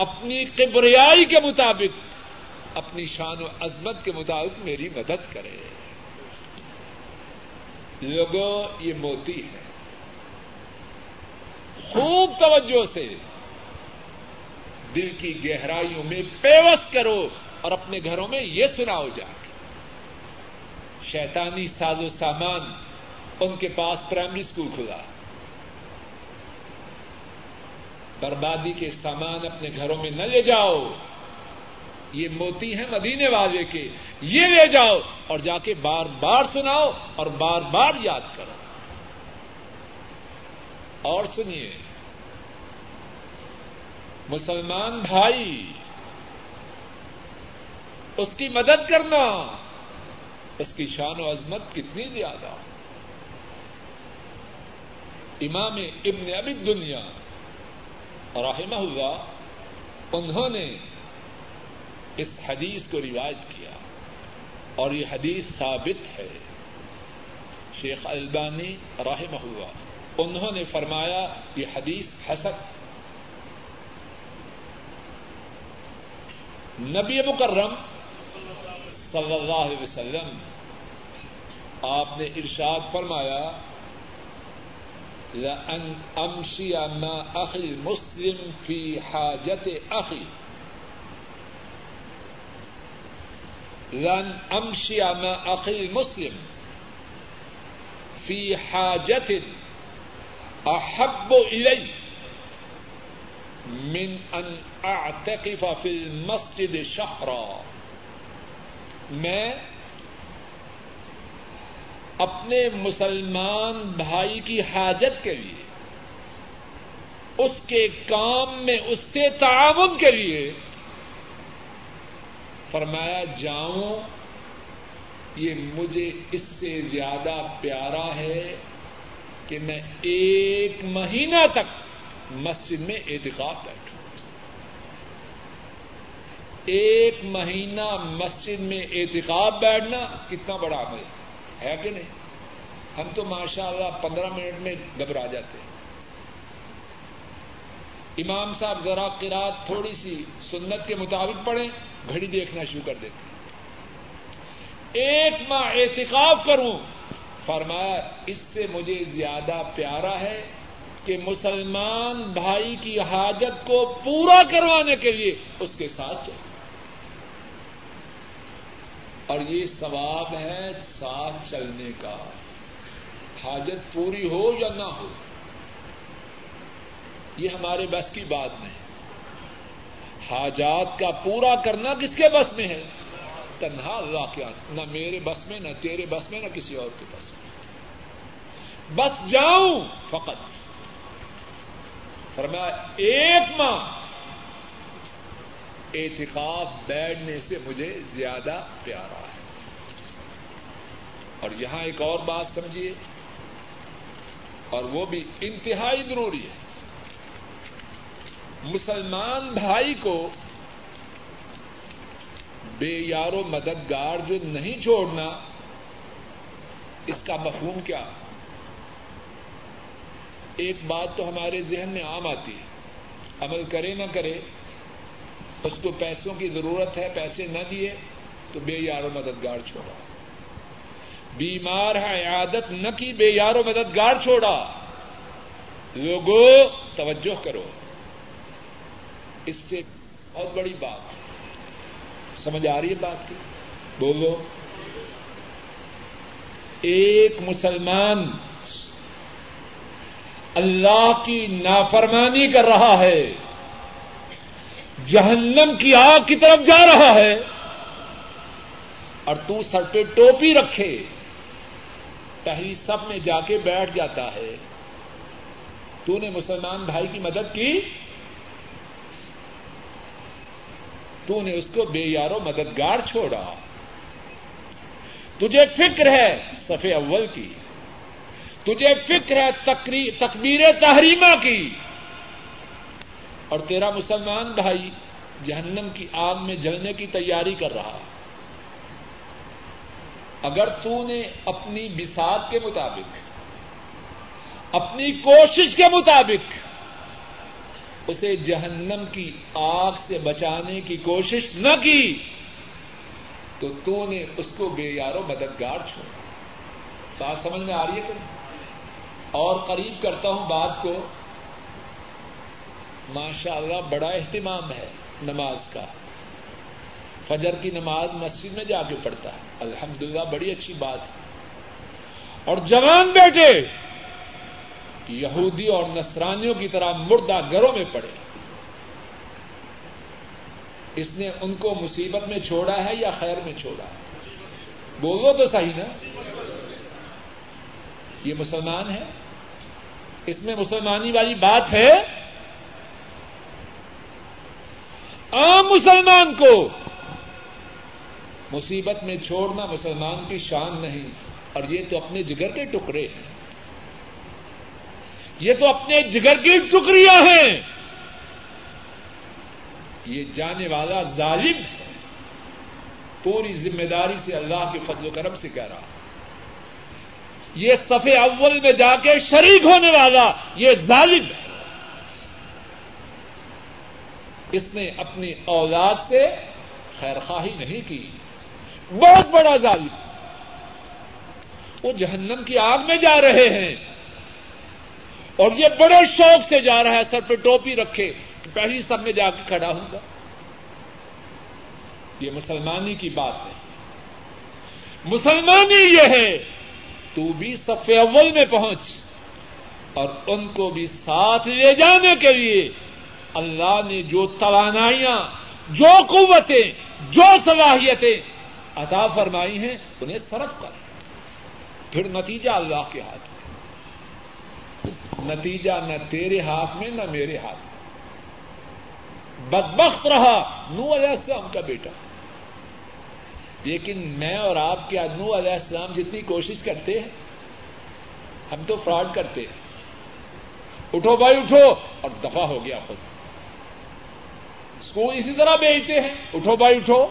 اپنی قبریائی کے مطابق، اپنی شان و عظمت کے مطابق میری مدد کرے۔ لوگوں، یہ موتی ہے۔ خوب توجہ سے دل کی گہرائیوں میں پیوس کرو اور اپنے گھروں میں یہ سناؤ جا۔ شیطانی ساز و سامان ان کے پاس پرائمری اسکول کھلا۔ بربادی کے سامان اپنے گھروں میں نہ لے جاؤ۔ یہ موتی ہیں مدینے والے کے۔ یہ لے جاؤ اور جا کے بار بار سناؤ اور بار بار یاد کرو۔ اور سنیے، مسلمان بھائی، اس کی مدد کرنا، اس کی شان و عظمت کتنی زیادہ۔ امام ابن ابی دنیا رحمہ اللہ، انہوں نے اس حدیث کو روایت کیا اور یہ حدیث ثابت ہے۔ شیخ البانی رحمہ اللہ، انہوں نے فرمایا یہ حدیث حسن۔ نبی مکرم صلی اللہ علیہ وسلم، آپ نے ارشاد فرمایا لأن امشي مع اخي المسلم في حاجة اخي لن امشي مع اخي المسلم في حاجة احب الي من ان اعتكف في المسجد شهرا. میں اپنے مسلمان بھائی کی حاجت کے لیے، اس کے کام میں اس سے تعاون کے لیے فرمایا، جاؤں، یہ مجھے اس سے زیادہ پیارا ہے کہ میں ایک مہینہ تک مسجد میں احتکاب بیٹھوں۔ ایک مہینہ مسجد میں احتکاب بیٹھنا کتنا بڑا عمل ہے۔ ہے کہ نہیں؟ ہم تو ماشاء اللہ پندرہ منٹ میں گھبرا جاتے ہیں۔ امام صاحب ذرا قرات تھوڑی سی سنت کے مطابق پڑھیں، گھڑی دیکھنا شروع کر دیتے ایک ماہ احتکاب کروں، فرمایا، اس سے مجھے زیادہ پیارا ہے کہ مسلمان بھائی کی حاجت کو پورا کروانے کے لیے اس کے ساتھ چلے اور یہ ثواب ہے ساتھ چلنے کا۔ حاجت پوری ہو یا نہ ہو، یہ ہمارے بس کی بات نہیں۔ حاجات کا پورا کرنا کس کے بس میں ہے؟ تنہا اللہ نہ میرے بس میں، نہ تیرے بس میں، نہ کسی اور کے بس میں۔ بس جاؤں فقط۔ فرمایا، ایک ماہ اعتکاف بیٹھنے سے مجھے زیادہ پیارا ہے۔ اور یہاں ایک اور بات سمجھیے، اور وہ بھی انتہائی ضروری ہے۔ مسلمان بھائی کو بے یار و مددگار جو نہیں چھوڑنا، اس کا مفہوم کیا؟ ایک بات تو ہمارے ذہن میں عام آتی ہے، عمل کرے نہ کرے اس کو پیسوں کی ضرورت ہے، پیسے نہ دیے تو بے یار و مددگار چھوڑا۔ بیمار ہے، عادت نہ کی، بے یار و مددگار چھوڑا۔ لوگوں توجہ کرو۔ اس سے بہت بڑی بات۔ سمجھ آ رہی ہے بات کی؟ بولو۔ ایک مسلمان اللہ کی نافرمانی کر رہا ہے۔ جہنم کی آگ کی طرف جا رہا ہے اور تو سر پہ ٹوپی رکھے، پہلی سب میں جا کے بیٹھ جاتا ہے۔ تو نے مسلمان بھائی کی مدد کی۔ تو نے اس کو بے یارو مددگار چھوڑا۔ تجھے فکر ہے صفے اول کی۔ تجھے فکر ہے تکبیر تحریمہ کی۔ اور تیرا مسلمان بھائی جہنم کی آگ میں جلنے کی تیاری کر رہا اگر تو نے اپنی بساط کے مطابق، اپنی کوشش کے مطابق اسے جہنم کی آگ سے بچانے کی کوشش نہ کی، تو تو نے اس کو بے یارو مددگار چھوڑا بات سمجھ میں آ رہی ہے کہ اور قریب کرتا ہوں بات کو ماشاء اللہ بڑا اہتمام ہے نماز کا۔ فجر کی نماز مسجد میں جا کے پڑھتا ہے۔ الحمد للہ بڑی اچھی بات ہے۔ اور جوان بیٹے یہودی اور نسرانیوں کی طرح مردہ گھروں میں پڑے اس نے ان کو مصیبت میں چھوڑا ہے یا خیر میں چھوڑا ہے؟ بولو تو صحیح نا۔ یہ مسلمان ہے۔ اس میں مسلمانی والی بات ہے عام مسلمان کو۔ مصیبت میں چھوڑنا مسلمان کی شان نہیں، اور یہ تو اپنے جگر کے ٹکڑے ہیں۔ یہ تو اپنے جگر کی ٹکڑیاں ہیں۔ یہ جانے والا ظالم ہے۔ پوری ذمہ داری سے اللہ کے فضل و کرم سے کہہ رہا۔ یہ صفے اول میں جا کے شریک ہونے والا یہ ظالم ہے۔ اس نے اپنی اولاد سے خیر خواہی نہیں کی۔ بہت بڑا ظالم۔ وہ جہنم کی آگ میں جا رہے ہیں۔ اور یہ بڑے شوق سے جا رہا ہے، سر پہ ٹوپی رکھے، پہلی سب میں جا کے کھڑا ہوں گا۔ یہ مسلمانی کی بات ہے۔ مسلمانی یہ ہے، تو بھی صف اول میں پہنچ اور ان کو بھی ساتھ لے جانے کے لیے اللہ نے جو توانائیاں، جو قوتیں، جو صلاحیتیں عطا فرمائی ہیں، انہیں صرف کر۔ پھر نتیجہ اللہ کے ہاتھ میں۔ نتیجہ نہ تیرے ہاتھ میں، نہ میرے ہاتھ میں۔ بدبخت رہا، نو علیہ السلام کا بیٹا۔ لیکن میں اور آپ کے نو علیہ السلام جتنی کوشش کرتے ہیں، ہم تو فراڈ کرتے ہیں۔ اٹھو بھائی، اٹھو۔ اور دفاع ہو گیا خود۔ اسکول اسی طرح بیچتے ہیں۔ اٹھو بھائی، اٹھو۔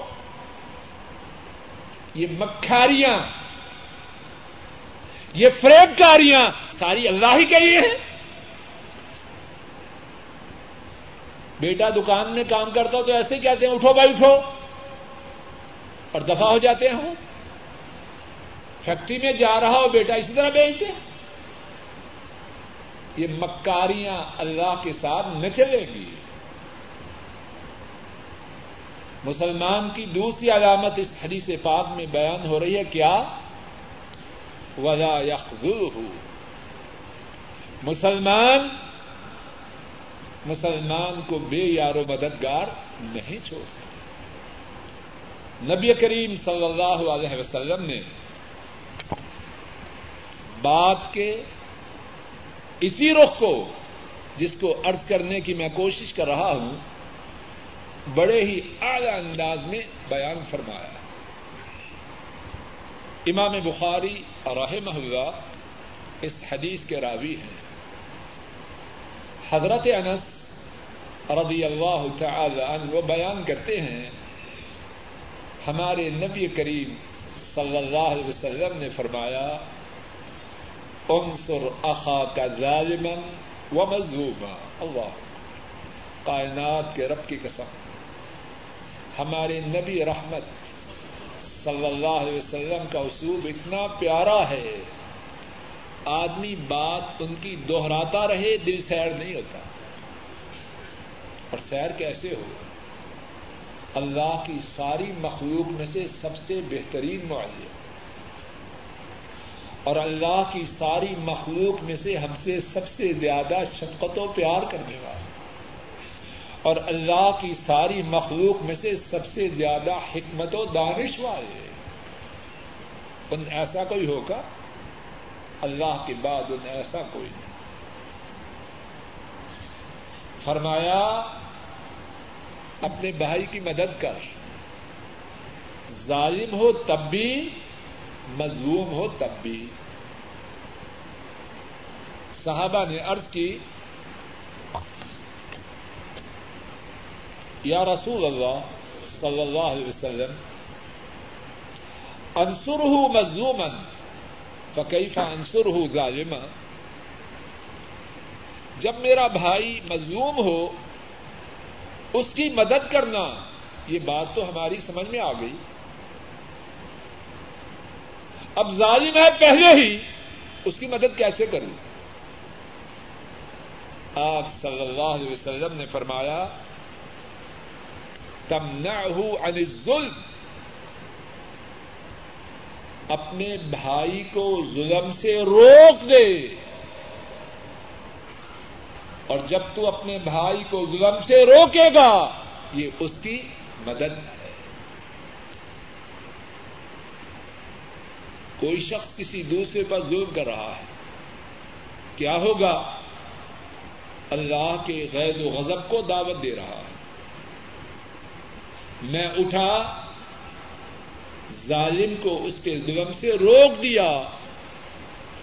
یہ مکھاریاں، یہ فریب کاریاں ساری اللہ ہی کے لیے ہیں۔ بیٹا دکان میں کام کرتا تو ایسے کہتے ہیں، اٹھو بھائی، اٹھو۔ اور دفاع ہو جاتے ہیں فیکٹری میں جا رہا ہو، بیٹا اسی طرح بیچتے ہیں۔ یہ مکاریاں اللہ کے ساتھ نہ گی۔ مسلمان کی دوسری علامت اس حدیث پاک میں بیان ہو رہی ہے، کیا؟ ولا یخذلہ مسلمان مسلمان کو بے یار و مددگار نہیں چھوڑتا۔ نبی کریم صلی اللہ علیہ وسلم نے بات کے اسی رخ کو، جس کو ارض کرنے کی میں کوشش کر رہا ہوں بڑے ہی اعلی انداز میں بیان فرمایا امام بخاری اور رحم اللہ اس حدیث کے راوی ہیں۔ حضرت انس رضی اللہ تعالی عنہ وہ بیان کرتے ہیں، ہمارے نبی کریم صلی اللہ علیہ وسلم نے فرمایا، انصر اخا کا ظالمن و مظلوما۔ اللہ، کائنات کے رب کی قسم۔ ہمارے نبی رحمت صلی اللہ علیہ وسلم کا اصول اتنا پیارا ہے، آدمی بات ان کی دوہراتا رہے، دل سیر نہیں ہوتا۔ اور سیر کیسے ہو؟ اللہ کی ساری مخلوق میں سے سب سے بہترین معلم اور اللہ کی ساری مخلوق میں سے ہم سے سب سے زیادہ شفقت و پیار کرنے والا۔ اور اللہ کی ساری مخلوق میں سے سب سے زیادہ حکمت و دانش والے ان ایسا کوئی ہوگا؟ اللہ کے بعد ان ایسا کوئی نہیں۔ فرمایا، اپنے بھائی کی مدد کر۔ ظالم ہو تب بھی، مظلوم ہو تب بھی۔ صحابہ نے ارض کی یا رسول اللہ صلی اللہ علیہ وسلم انصر ہوں مظلومن فقیفہ انصر ہوں ظالم جب میرا بھائی مظلوم ہو، اس کی مدد کرنا، یہ بات تو ہماری سمجھ میں آ گئی۔ اب ظالم ہے پہلے ہی، اس کی مدد کیسے کروں آپ صلی اللہ علیہ وسلم نے فرمایا تمنعه عن الظلم۔ اپنے بھائی کو ظلم سے روک دے۔ اور جب تو اپنے بھائی کو ظلم سے روکے گا، یہ اس کی مدد ہے۔ کوئی شخص کسی دوسرے پر ظلم کر رہا ہے، کیا ہوگا؟ اللہ کے غیر و غضب کو دعوت دے رہا ہے۔ میں اٹھا، ظالم کو اس کے ظلم سے روک دیا۔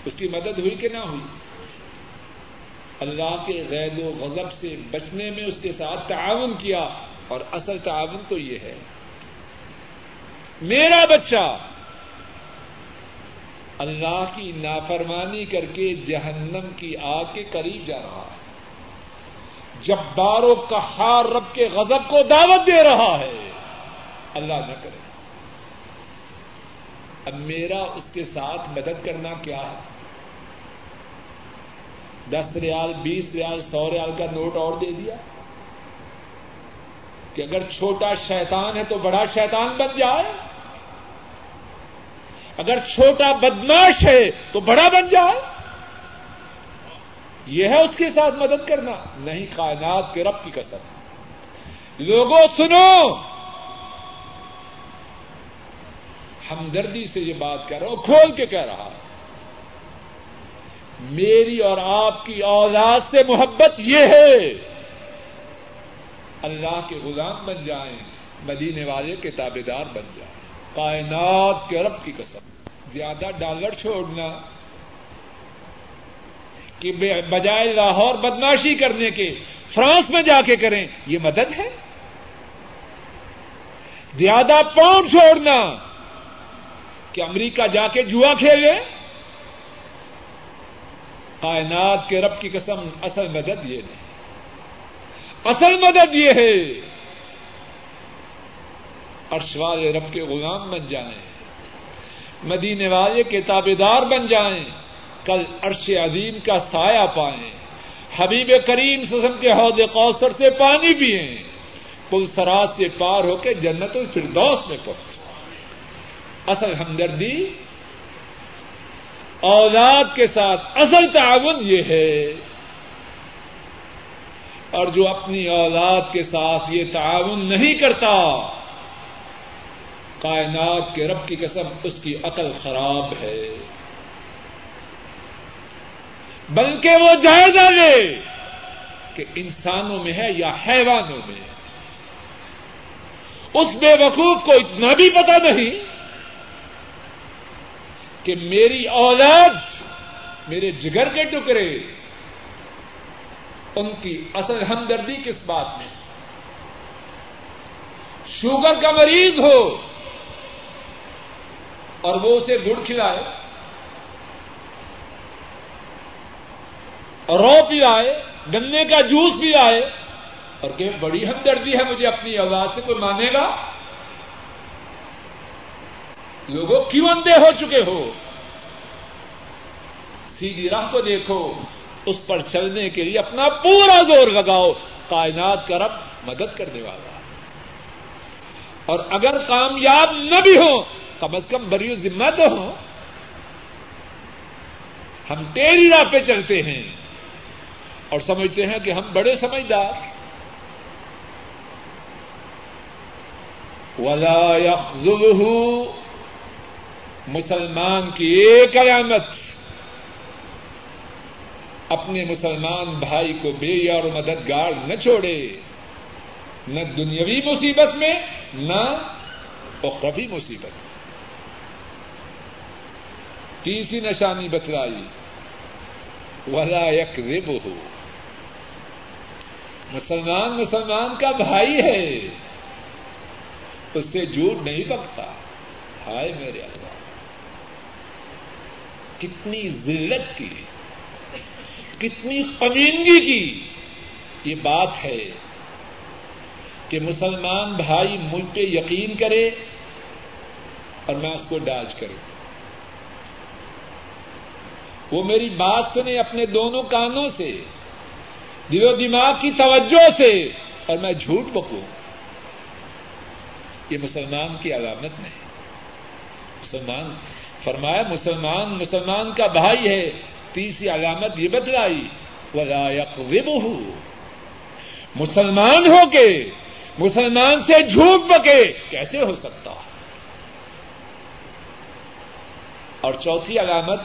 اس کی مدد ہوئی کہ نہ ہوئی؟ اللہ کے غیر و غضب سے بچنے میں اس کے ساتھ تعاون کیا۔ اور اصل تعاون تو یہ ہے۔ میرا بچہ، اللہ کی نافرمانی کر کے جہنم کی آگ کے قریب جا رہا ہے۔ جب باروں کا ہار رب کے غضب کو دعوت دے رہا ہے۔ اللہ نہ کرے۔ اب میرا اس کے ساتھ مدد کرنا کیا ہے؟ دس ریال، بیس ریال، سو ریال کا نوٹ اور دے دیا۔ کہ اگر چھوٹا شیطان ہے تو بڑا شیطان بن جائے۔ اگر چھوٹا بدماش ہے تو بڑا بن جائے۔ یہ ہے اس کے ساتھ مدد کرنا۔ نہیں، کائنات کے رب کی قسم۔ لوگوں سنو۔ ہمدردی سے یہ بات کہہ رہا ہوں، کھول کے کہہ رہا میری اور آپ کی اولاد سے محبت یہ ہے۔ اللہ کے غلام بن جائیں، مدینے والے کے تابے دار بن جائیں۔ کائنات کے رب کی قسم۔ زیادہ ڈالر چھوڑنا۔ کہ بجائے لاہور بدماشی کرنے کے، فرانس میں جا کے کریں، یہ مدد ہے؟ زیادہ پاؤنڈ چھوڑنا۔ کہ امریکہ جا کے جوا کھیلے۔ کائنات کے رب کی قسم اصل مدد یہ نہیں۔ اصل مدد یہ ہے۔ عرش والے رب کے غلام بن جائیں۔ مدینے والے کے تابے دار بن جائیں۔ کل عرش عظیم کا سایہ پائیں۔ حبیب کریم سسم کے حوض کوثر سے پانی پئیں پل سراج سے پار ہو کے جنت الفردوس میں پہنچ اصل ہمدردی اولاد کے ساتھ اصل تعاون یہ ہے اور جو اپنی اولاد کے ساتھ یہ تعاون نہیں کرتا، کائنات کے رب کی قسم اس کی عقل خراب ہے۔ بلکہ وہ جائزہ لے کہ انسانوں میں ہے یا حیوانوں میں۔ اس بے وقوف کو اتنا بھی پتا نہیں کہ میری اولاد میرے جگر کے ٹکڑے، ان کی اصل ہمدردی کس بات میں؟ شوگر کا مریض ہو اور وہ اسے گڑ کھلائے، رو پلائے، گنے کا جوس بھی آئے اور کہ بڑی ہمدردی ہے مجھے اپنی آواز سے، کوئی مانے گا؟ لوگوں کیوں اندھے ہو چکے ہو۔ سیدھی راہ کو دیکھو، اس پر چلنے کے لیے اپنا پورا زور لگاؤ، کائنات کا رب مدد کرنے والا۔ اور اگر کامیاب نہ بھی ہو کم از کم بری ذمہ تو ہو ہم تیری راہ پہ چلتے ہیں اور سمجھتے ہیں کہ ہم بڑے سمجھدار۔ ولا يخذله مسلمان کی ایک علامت اپنے مسلمان بھائی کو بے یار مددگار نہ چھوڑے، نہ دنیاوی مصیبت میں، نہ اخروی مصیبت تیسری نشانی بتلائی، ولا یک رب ہو مسلمان مسلمان کا بھائی ہے، اس سے جھوٹ نہیں پکتا۔ ہائے میرے اللہ۔ کتنی ذلت کی، کتنی کمینگی کی۔ یہ بات ہے کہ مسلمان بھائی مجھ پہ یقین کرے اور میں اس کو ڈاج کروں۔ وہ میری بات سنے اپنے دونوں کانوں سے دل و دماغ کی توجہ سے اور میں جھوٹ بکوں۔ یہ مسلمان کی علامت نہیں، مسلمان فرمایا، مسلمان مسلمان کا بھائی ہے، تیسری علامت یہ بدلائی ولا یقذبہ مسلمان ہو کے، مسلمان سے جھوٹ بکے، کیسے ہو سکتا؟ اور چوتھی علامت،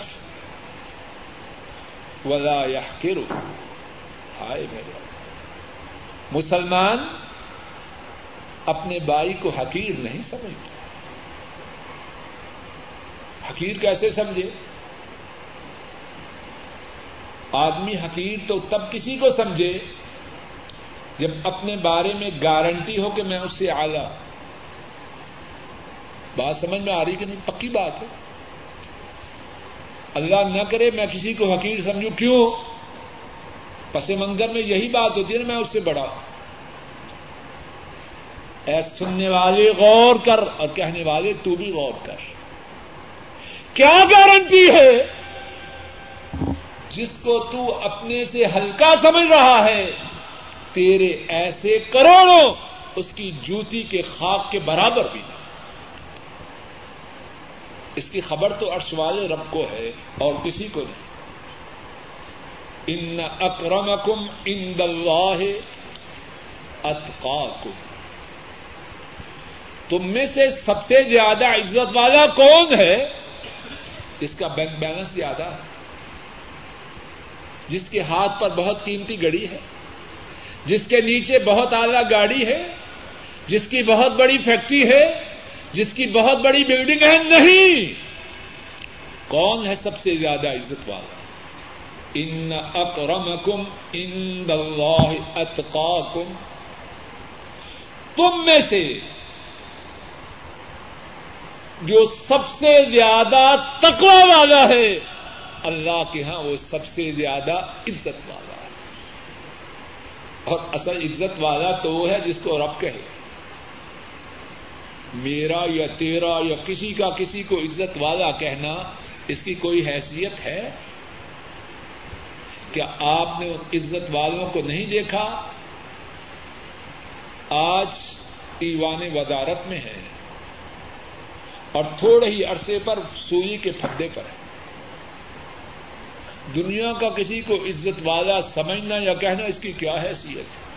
ولا یحقر ہائے میرے مسلمان اپنے بائی کو حقیر نہیں سمجھتا۔ حقیر کیسے سمجھے؟ آدمی حقیر تو تب کسی کو سمجھے جب اپنے بارے میں گارنٹی ہو کہ میں اس سے آگا بات سمجھ میں آ رہی کہ نہیں؟ پکی بات ہے۔ اللہ نہ کرے میں کسی کو حقیر سمجھوں۔ کیوں؟ پس منظر میں یہی بات ہوتی ہے نا، میں اس سے بڑا اے سننے والے، غور کر، اور کہنے والے، تو بھی غور کر۔ کیا گارنٹی ہے؟ جس کو تو اپنے سے ہلکا سمجھ رہا ہے، تیرے ایسے کروڑوں اس کی جوتی کے خاک کے برابر بھی نہیں۔ اس کی خبر تو عرش والے رب کو ہے اور کسی کو نہیں۔ ان اکرمکم ان اللہ اتقاکم۔ تم میں سے سب سے زیادہ عزت والا کون ہے؟ اس کا بینک بیلنس زیادہ ہے۔ جس کے ہاتھ پر بہت قیمتی گڑی ہے۔ جس کے نیچے بہت اعلی گاڑی ہے۔ جس کی بہت بڑی فیکٹری ہے۔ جس کی بہت بڑی بلڈنگ ہے۔ نہیں! کون ہے سب سے زیادہ عزت والا؟ ان اکرمکم ان اللہ اتقاکم۔ تم میں سے جو سب سے زیادہ تقوا والا ہے، اللہ کے ہاں وہ سب سے زیادہ عزت والا ہے۔ اور اصل عزت والا تو وہ ہے جس کو رب کہے۔ میرا یا تیرا یا کسی کا کسی کو عزت والا کہنا اس کی کوئی حیثیت ہے؟ کیا آپ نے عزت والوں کو نہیں دیکھا؟ آج ایوان وزارت میں ہے اور تھوڑے ہی عرصے پر سوئی کے پھدے پر ہے۔ دنیا کا کسی کو عزت والا سمجھنا یا کہنا اس کی کیا حیثیت ہے؟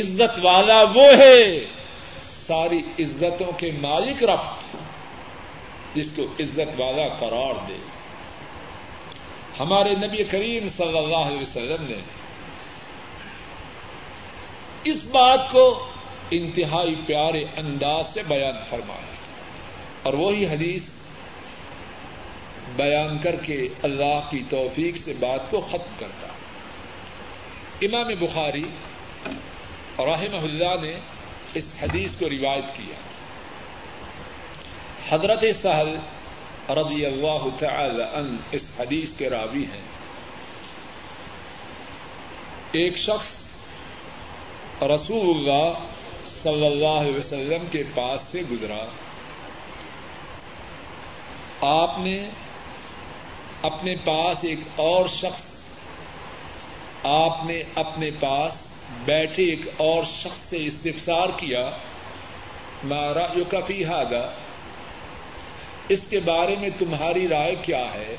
عزت والا وہ ہے، ساری عزتوں کے مالک رب، جس کو عزت والا قرار دے۔ ہمارے نبی کریم صلی اللہ علیہ وسلم نے اس بات کو انتہائی پیارے انداز سے بیان فرمایا اور وہی حدیث بیان کر کے اللہ کی توفیق سے بات کو ختم کرتا۔ امام بخاری رحم اللہ نے اس حدیث کو روایت کیا۔ حضرت سہل رضی اللہ تعالی ان اس حدیث کے راوی ہیں۔ ایک شخص رسول اللہ صلی اللہ علیہ وسلم کے پاس سے گزرا۔ آپ نے اپنے پاس ایک اور شخص، آپ نے اپنے پاس بیٹھے ایک اور شخص سے استفسار کیا۔ مارا یو کفی ہاگا اس کے بارے میں تمہاری رائے کیا ہے؟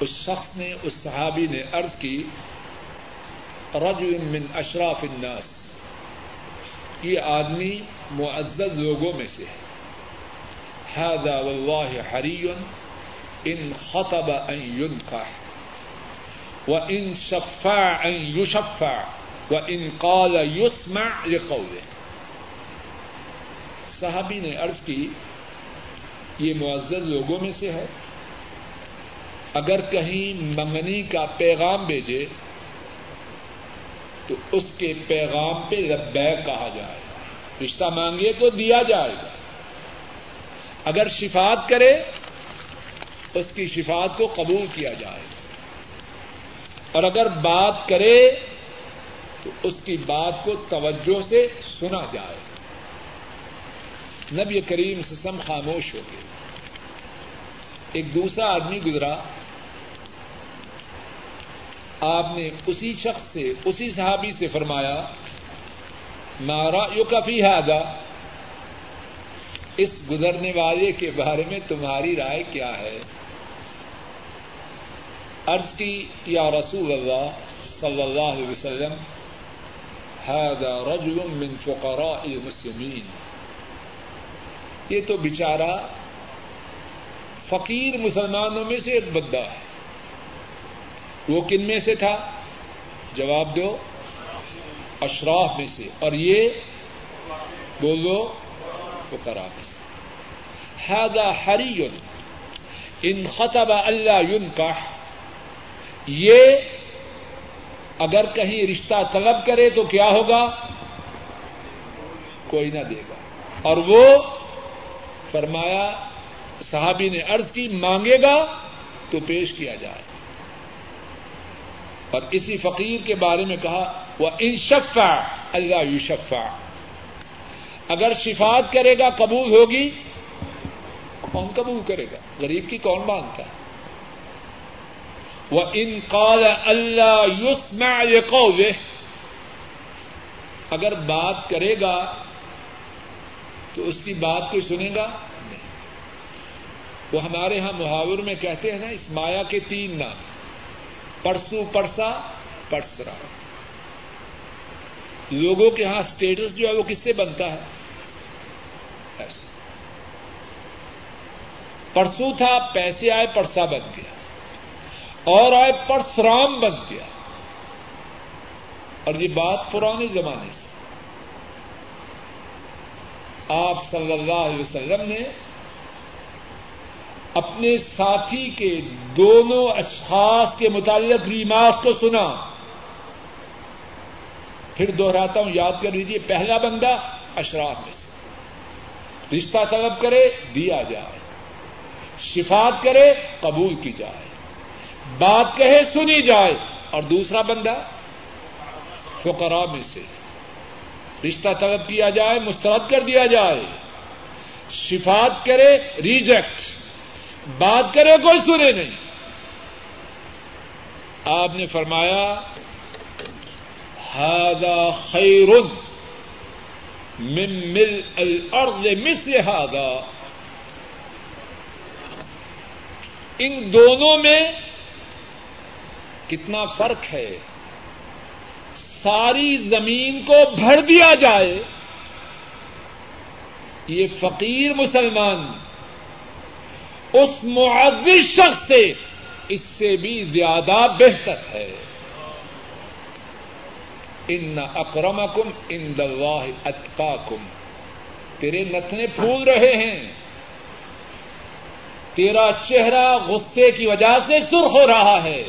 اس شخص نے، اس صحابی نے ارض کی رجل من اشراف الناس۔ یہ آدمی معزز لوگوں میں سے ہے۔ هذا والله حري ان خطب ان ينكح وان شفع ان يشفع وان قال يسمع لقوله۔ صحابی نے عرض کی، یہ معزز لوگوں میں سے ہے۔ اگر کہیں منگنی کا پیغام بھیجے تو اس کے پیغام پہ لبیک کہا جائے۔ گا رشتہ مانگے تو دیا جائے گا۔ اگر شفات کرے، اس کی شفات کو قبول کیا جائے۔ گا اور اگر بات کرے، تو اس کی بات کو توجہ سے سنا جائے۔ نبی کریم سسم خاموش ہو گئے۔ ایک دوسرا آدمی گزرا۔ آپ نے اسی شخص سے، اسی صحابی سے فرمایا مارا یو کافی ہے آگا اس گزرنے والے کے بارے میں تمہاری رائے کیا ہے؟ عرض کی، یا رسول اللہ صلی اللہ علیہ وسلم، هذا رجل من فقراء المسلمین یہ تو بچارا فقیر مسلمانوں میں سے ایک بندہ ہے۔ وہ کن میں سے تھا؟ جواب دو، اشراف میں سے۔ اور یہ بولو، فقراء میں سے۔ هذا حری ان خطب اللہ یون کا یہ اگر کہیں رشتہ طلب کرے تو کیا ہوگا؟ کوئی نہ دے گا۔ اور وہ فرمایا، صحابی نے عرض کی، مانگے گا تو پیش کیا جائے۔ اور اسی فقیر کے بارے میں کہا وہ انشفا اللہ یوشفا اگر شفات کرے گا، قبول ہوگی، کون قبول کرے گا؟ غریب کی کون مانتا ہے؟ وہ ان قال اللہ یوسما یہ اگر بات کرے گا، تو اس کی بات کوئی سنے گا؟ نہیں۔ وہ ہمارے یہاں محاور میں کہتے ہیں نا، اس مایا کے تین نام۔ پرسو پرسا پرسرا لوگوں کے یہاں اسٹیٹس جو ہے وہ کس سے بنتا ہے؟ پرسو تھا، پیسے آئے، پرسا بن گیا۔ اور آئے، پرسرام بن گیا۔ اور یہ بات پرانے زمانے سے۔ آپ صلی اللہ علیہ وسلم نے اپنے ساتھی کے دونوں اشخاص کے متعلق ریمارک کو سنا۔ پھر دوہراتا ہوں، یاد کر لیجیے پہلا بندہ اشراف میں سے۔ رشتہ طلب کرے، دیا جائے۔ شفات کرے، قبول کی جائے۔ بات کہے، سنی جائے۔ اور دوسرا بندہ فقراء میں سے۔ رشتہ طلب کیا جائے، مسترد کر دیا جائے۔ شفات کرے، ریجیکٹ۔ بات کرے کوئی سنے نہیں۔ آپ نے فرمایا ہادا خیر من مل الارض مثل ہادا ان دونوں میں کتنا فرق ہے؟ ساری زمین کو بھر دیا جائے، یہ فقیر مسلمان اس معذر شخص سے اس سے بھی زیادہ بہتر ہے۔ ان اکرم کم ان دلواہ اتقا کم تیرے نتنے پھول رہے ہیں۔ تیرا چہرہ غصے کی وجہ سے سرخ ہو رہا ہے۔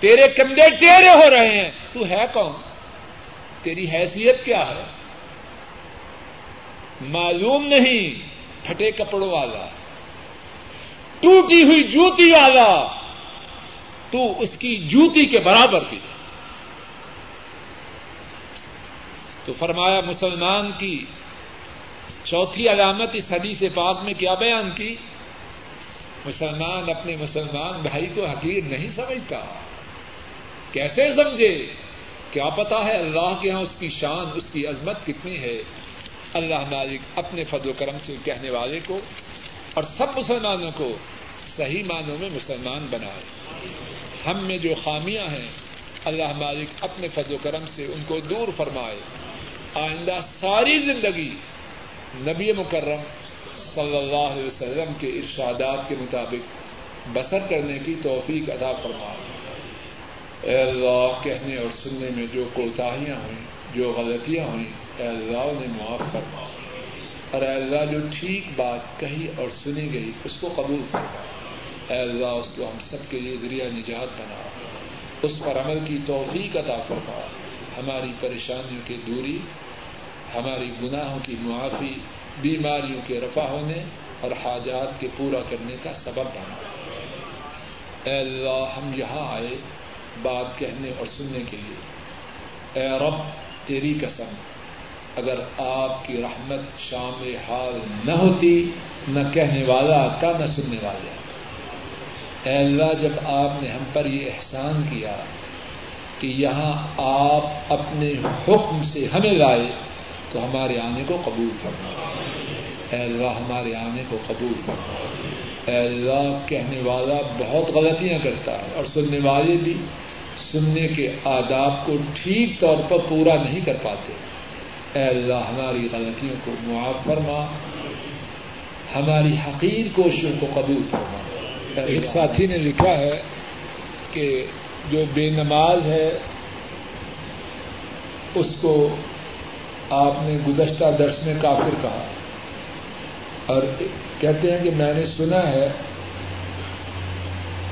تیرے کندھے ٹیڑے ہو رہے ہیں۔ تو ہے کون؟ تیری حیثیت کیا ہے؟ معلوم نہیں، پھٹے کپڑوں والا۔ ٹوٹی ہوئی جوتی والا تو اس کی جوتی کے برابر کی تو فرمایا، مسلمان کی چوتھی علامت اس حدیث پاک میں کیا بیان کی؟ مسلمان اپنے مسلمان بھائی کو حقیر نہیں سمجھتا۔ کیسے سمجھے؟ کیا پتا ہے اللہ کے یہاں اس کی شان، اس کی عظمت کتنی ہے؟ اللہ مالک اپنے فضل و کرم سے کہنے والے کو اور سب مسلمانوں کو صحیح معنوں میں مسلمان بنائے ہم میں جو خامیاں ہیں، اللہ مالک اپنے فضل و کرم سے ان کو دور فرمائے۔ آئندہ ساری زندگی نبی مکرم صلی اللہ علیہ وسلم کے ارشادات کے مطابق بسر کرنے کی توفیق ادا فرمائے۔ اے اللہ، کہنے اور سننے میں جو کوتاہیاں ہوئیں، جو غلطیاں ہوئیں، اے اللہ انہیں معاف فرما۔ اور اے اللہ جو ٹھیک بات کہی اور سنی گئی، اس کو قبول فرما اے اللہ، اس کو ہم سب کے لیے ذریعہ نجات بنا۔ اس پر عمل کی توفیق عطا فرما۔ ہماری پریشانیوں کی دوری، ہماری گناہوں کی معافی، بیماریوں کے رفع ہونے اور حاجات کے پورا کرنے کا سبب بنا۔ اے اللہ، ہم یہاں آئے بات کہنے اور سننے کے لیے۔ اے رب، تیری قسم اگر آپ کی رحمت شامل حال نہ ہوتی، نہ کہنے والا آتا، نہ سننے والا۔ اے اللہ، جب آپ نے ہم پر یہ احسان کیا کہ یہاں آپ اپنے حکم سے ہمیں لائے، تو ہمارے آنے کو قبول فرما۔ اے اللہ، ہمارے آنے کو قبول فرما۔ اے اللہ، کہنے والا بہت غلطیاں کرتا ہے اور سننے والے بھی سننے کے آداب کو ٹھیک طور پر پورا نہیں کر پاتے۔ اے اللہ، ہماری غلطیوں کو معاف فرما، ہماری حقیر کوششوں کو قبول فرما۔ ایک ساتھی نے لکھا ہے کہ جو بے نماز ہے، اس کو آپ نے گزشتہ درس میں کافر کہا۔ اور کہتے ہیں کہ میں نے سنا ہے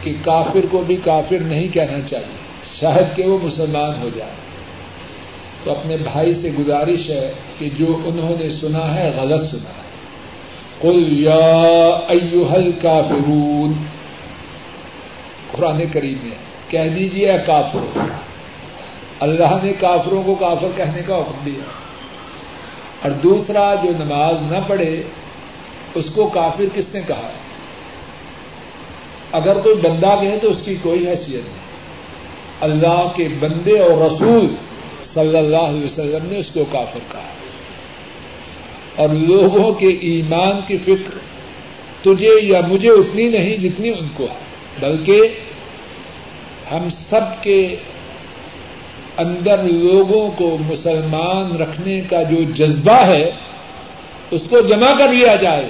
کہ کافر کو بھی کافر نہیں کہنا چاہیے، شاید کہ وہ مسلمان ہو جائے۔ تو اپنے بھائی سے گزارش ہے کہ جو انہوں نے سنا ہے غلط سنا ہے۔ کل یا ایوہل کافرون قرآن کریم میں کہہ دیجیے کافر اللہ نے کافروں کو کافر کہنے کا حکم دیا۔ اور دوسرا، جو نماز نہ پڑھے، اس کو کافر کس نے کہا؟ ہے اگر کوئی بندہ کہے تو اس کی کوئی حیثیت نہیں۔ اللہ کے بندے اور رسول صلی اللہ علیہ وسلم نے اس کو کافر کہا۔ اور لوگوں کے ایمان کی فکر تجھے یا مجھے اتنی نہیں جتنی ان کو ہے، بلکہ ہم سب کے اندر لوگوں کو مسلمان رکھنے کا جو جذبہ ہے، اس کو جمع کر لیا جائے۔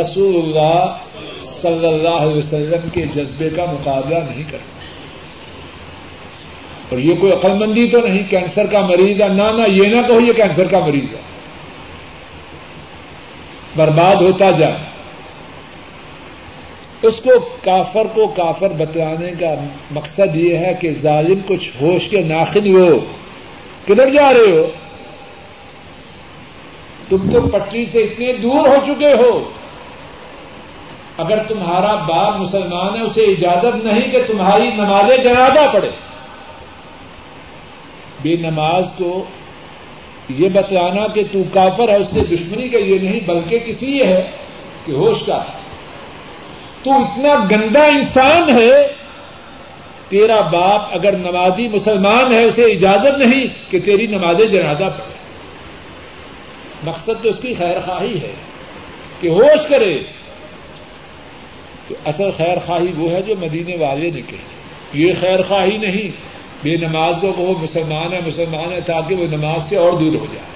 رسول اللہ صلی اللہ علیہ وسلم کے جذبے کا مقابلہ نہیں کر سکتے۔ اور یہ کوئی عقلمندی تو نہیں کینسر کا مریض ہے۔ نہ نہ، یہ نہ کہو یہ کینسر کا مریض ہے۔ برباد ہوتا جائے۔ اس کو کافر کو کافر بتلانے کا مقصد یہ ہے کہ ظالم کچھ ہوش کے ناخن ہو۔ کدھر جا رہے ہو؟ تم تو پٹری سے اتنے دور ہو چکے ہو۔ اگر تمہارا باپ مسلمان ہے، اسے اجازت نہیں کہ تمہاری نماز جنازہ پڑے بے نماز کو یہ بتلانا کہ تو کافر ہے، اس سے دشمنی کا یہ نہیں، بلکہ کسی یہ ہے کہ ہوش کا تو اتنا گندا انسان ہے، تیرا باپ اگر نمازی مسلمان ہے، اسے اجازت نہیں کہ تیری نماز جنازہ پڑے مقصد تو اس کی خیر خواہی ہے کہ ہوش کرے۔ تو اصل خیر خواہی وہ ہے جو مدینے والے نے کہی۔ یہ خیر خواہی نہیں۔ بے نماز کو وہ مسلمان ہے مسلمان ہے، تاکہ وہ نماز سے اور دور ہو جائے۔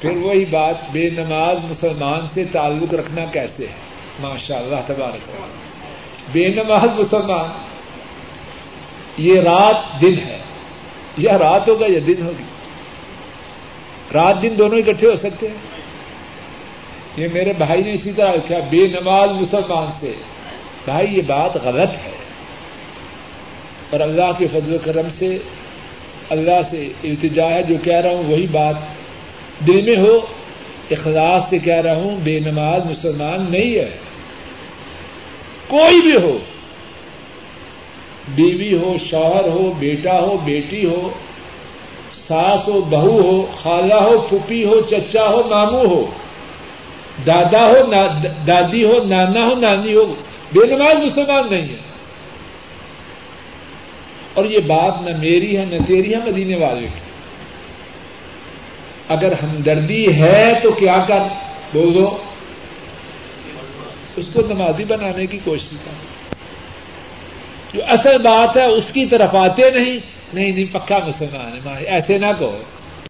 پھر وہی بات، بے نماز مسلمان سے تعلق رکھنا کیسے ہے؟ ماشاء اللہ تبارک بے نماز مسلمان، یہ رات دن ہے۔ یا رات ہوگا یا دن ہوگی۔ رات دن دونوں اکٹھے ہو سکتے ہیں۔ یہ میرے بھائی نے اسی طرح کیا، بے نماز مسلمان سے۔ بھائی، یہ بات غلط ہے۔ اور اللہ کے فضل و کرم سے اللہ سے التجا ہے جو کہہ رہا ہوں وہی بات دل میں ہو، اخلاص سے کہہ رہا ہوں، بے نماز مسلمان نہیں ہے۔ کوئی بھی ہو، بیوی ہو، شوہر ہو، بیٹا ہو، بیٹی ہو، ساس ہو، بہو ہو، خالہ ہو، پھوپھی ہو، چچا ہو، ماموں ہو، دادا ہو دادی ہو، نانا ہو، نانی ہو، بے نماز مسلمان نہیں ہے۔ اور یہ بات نہ میری ہے نہ تیری ہے، مدینے والے کی۔ اگر ہمدردی ہے تو کیا کر؟ بولو۔ اس کو نمازی بنانے کی کوشش کر۔ جو اصل بات ہے، اس کی طرف آتے نہیں۔ نہیں نہیں، پکا مسلمان ہے ایسے نہ کہو۔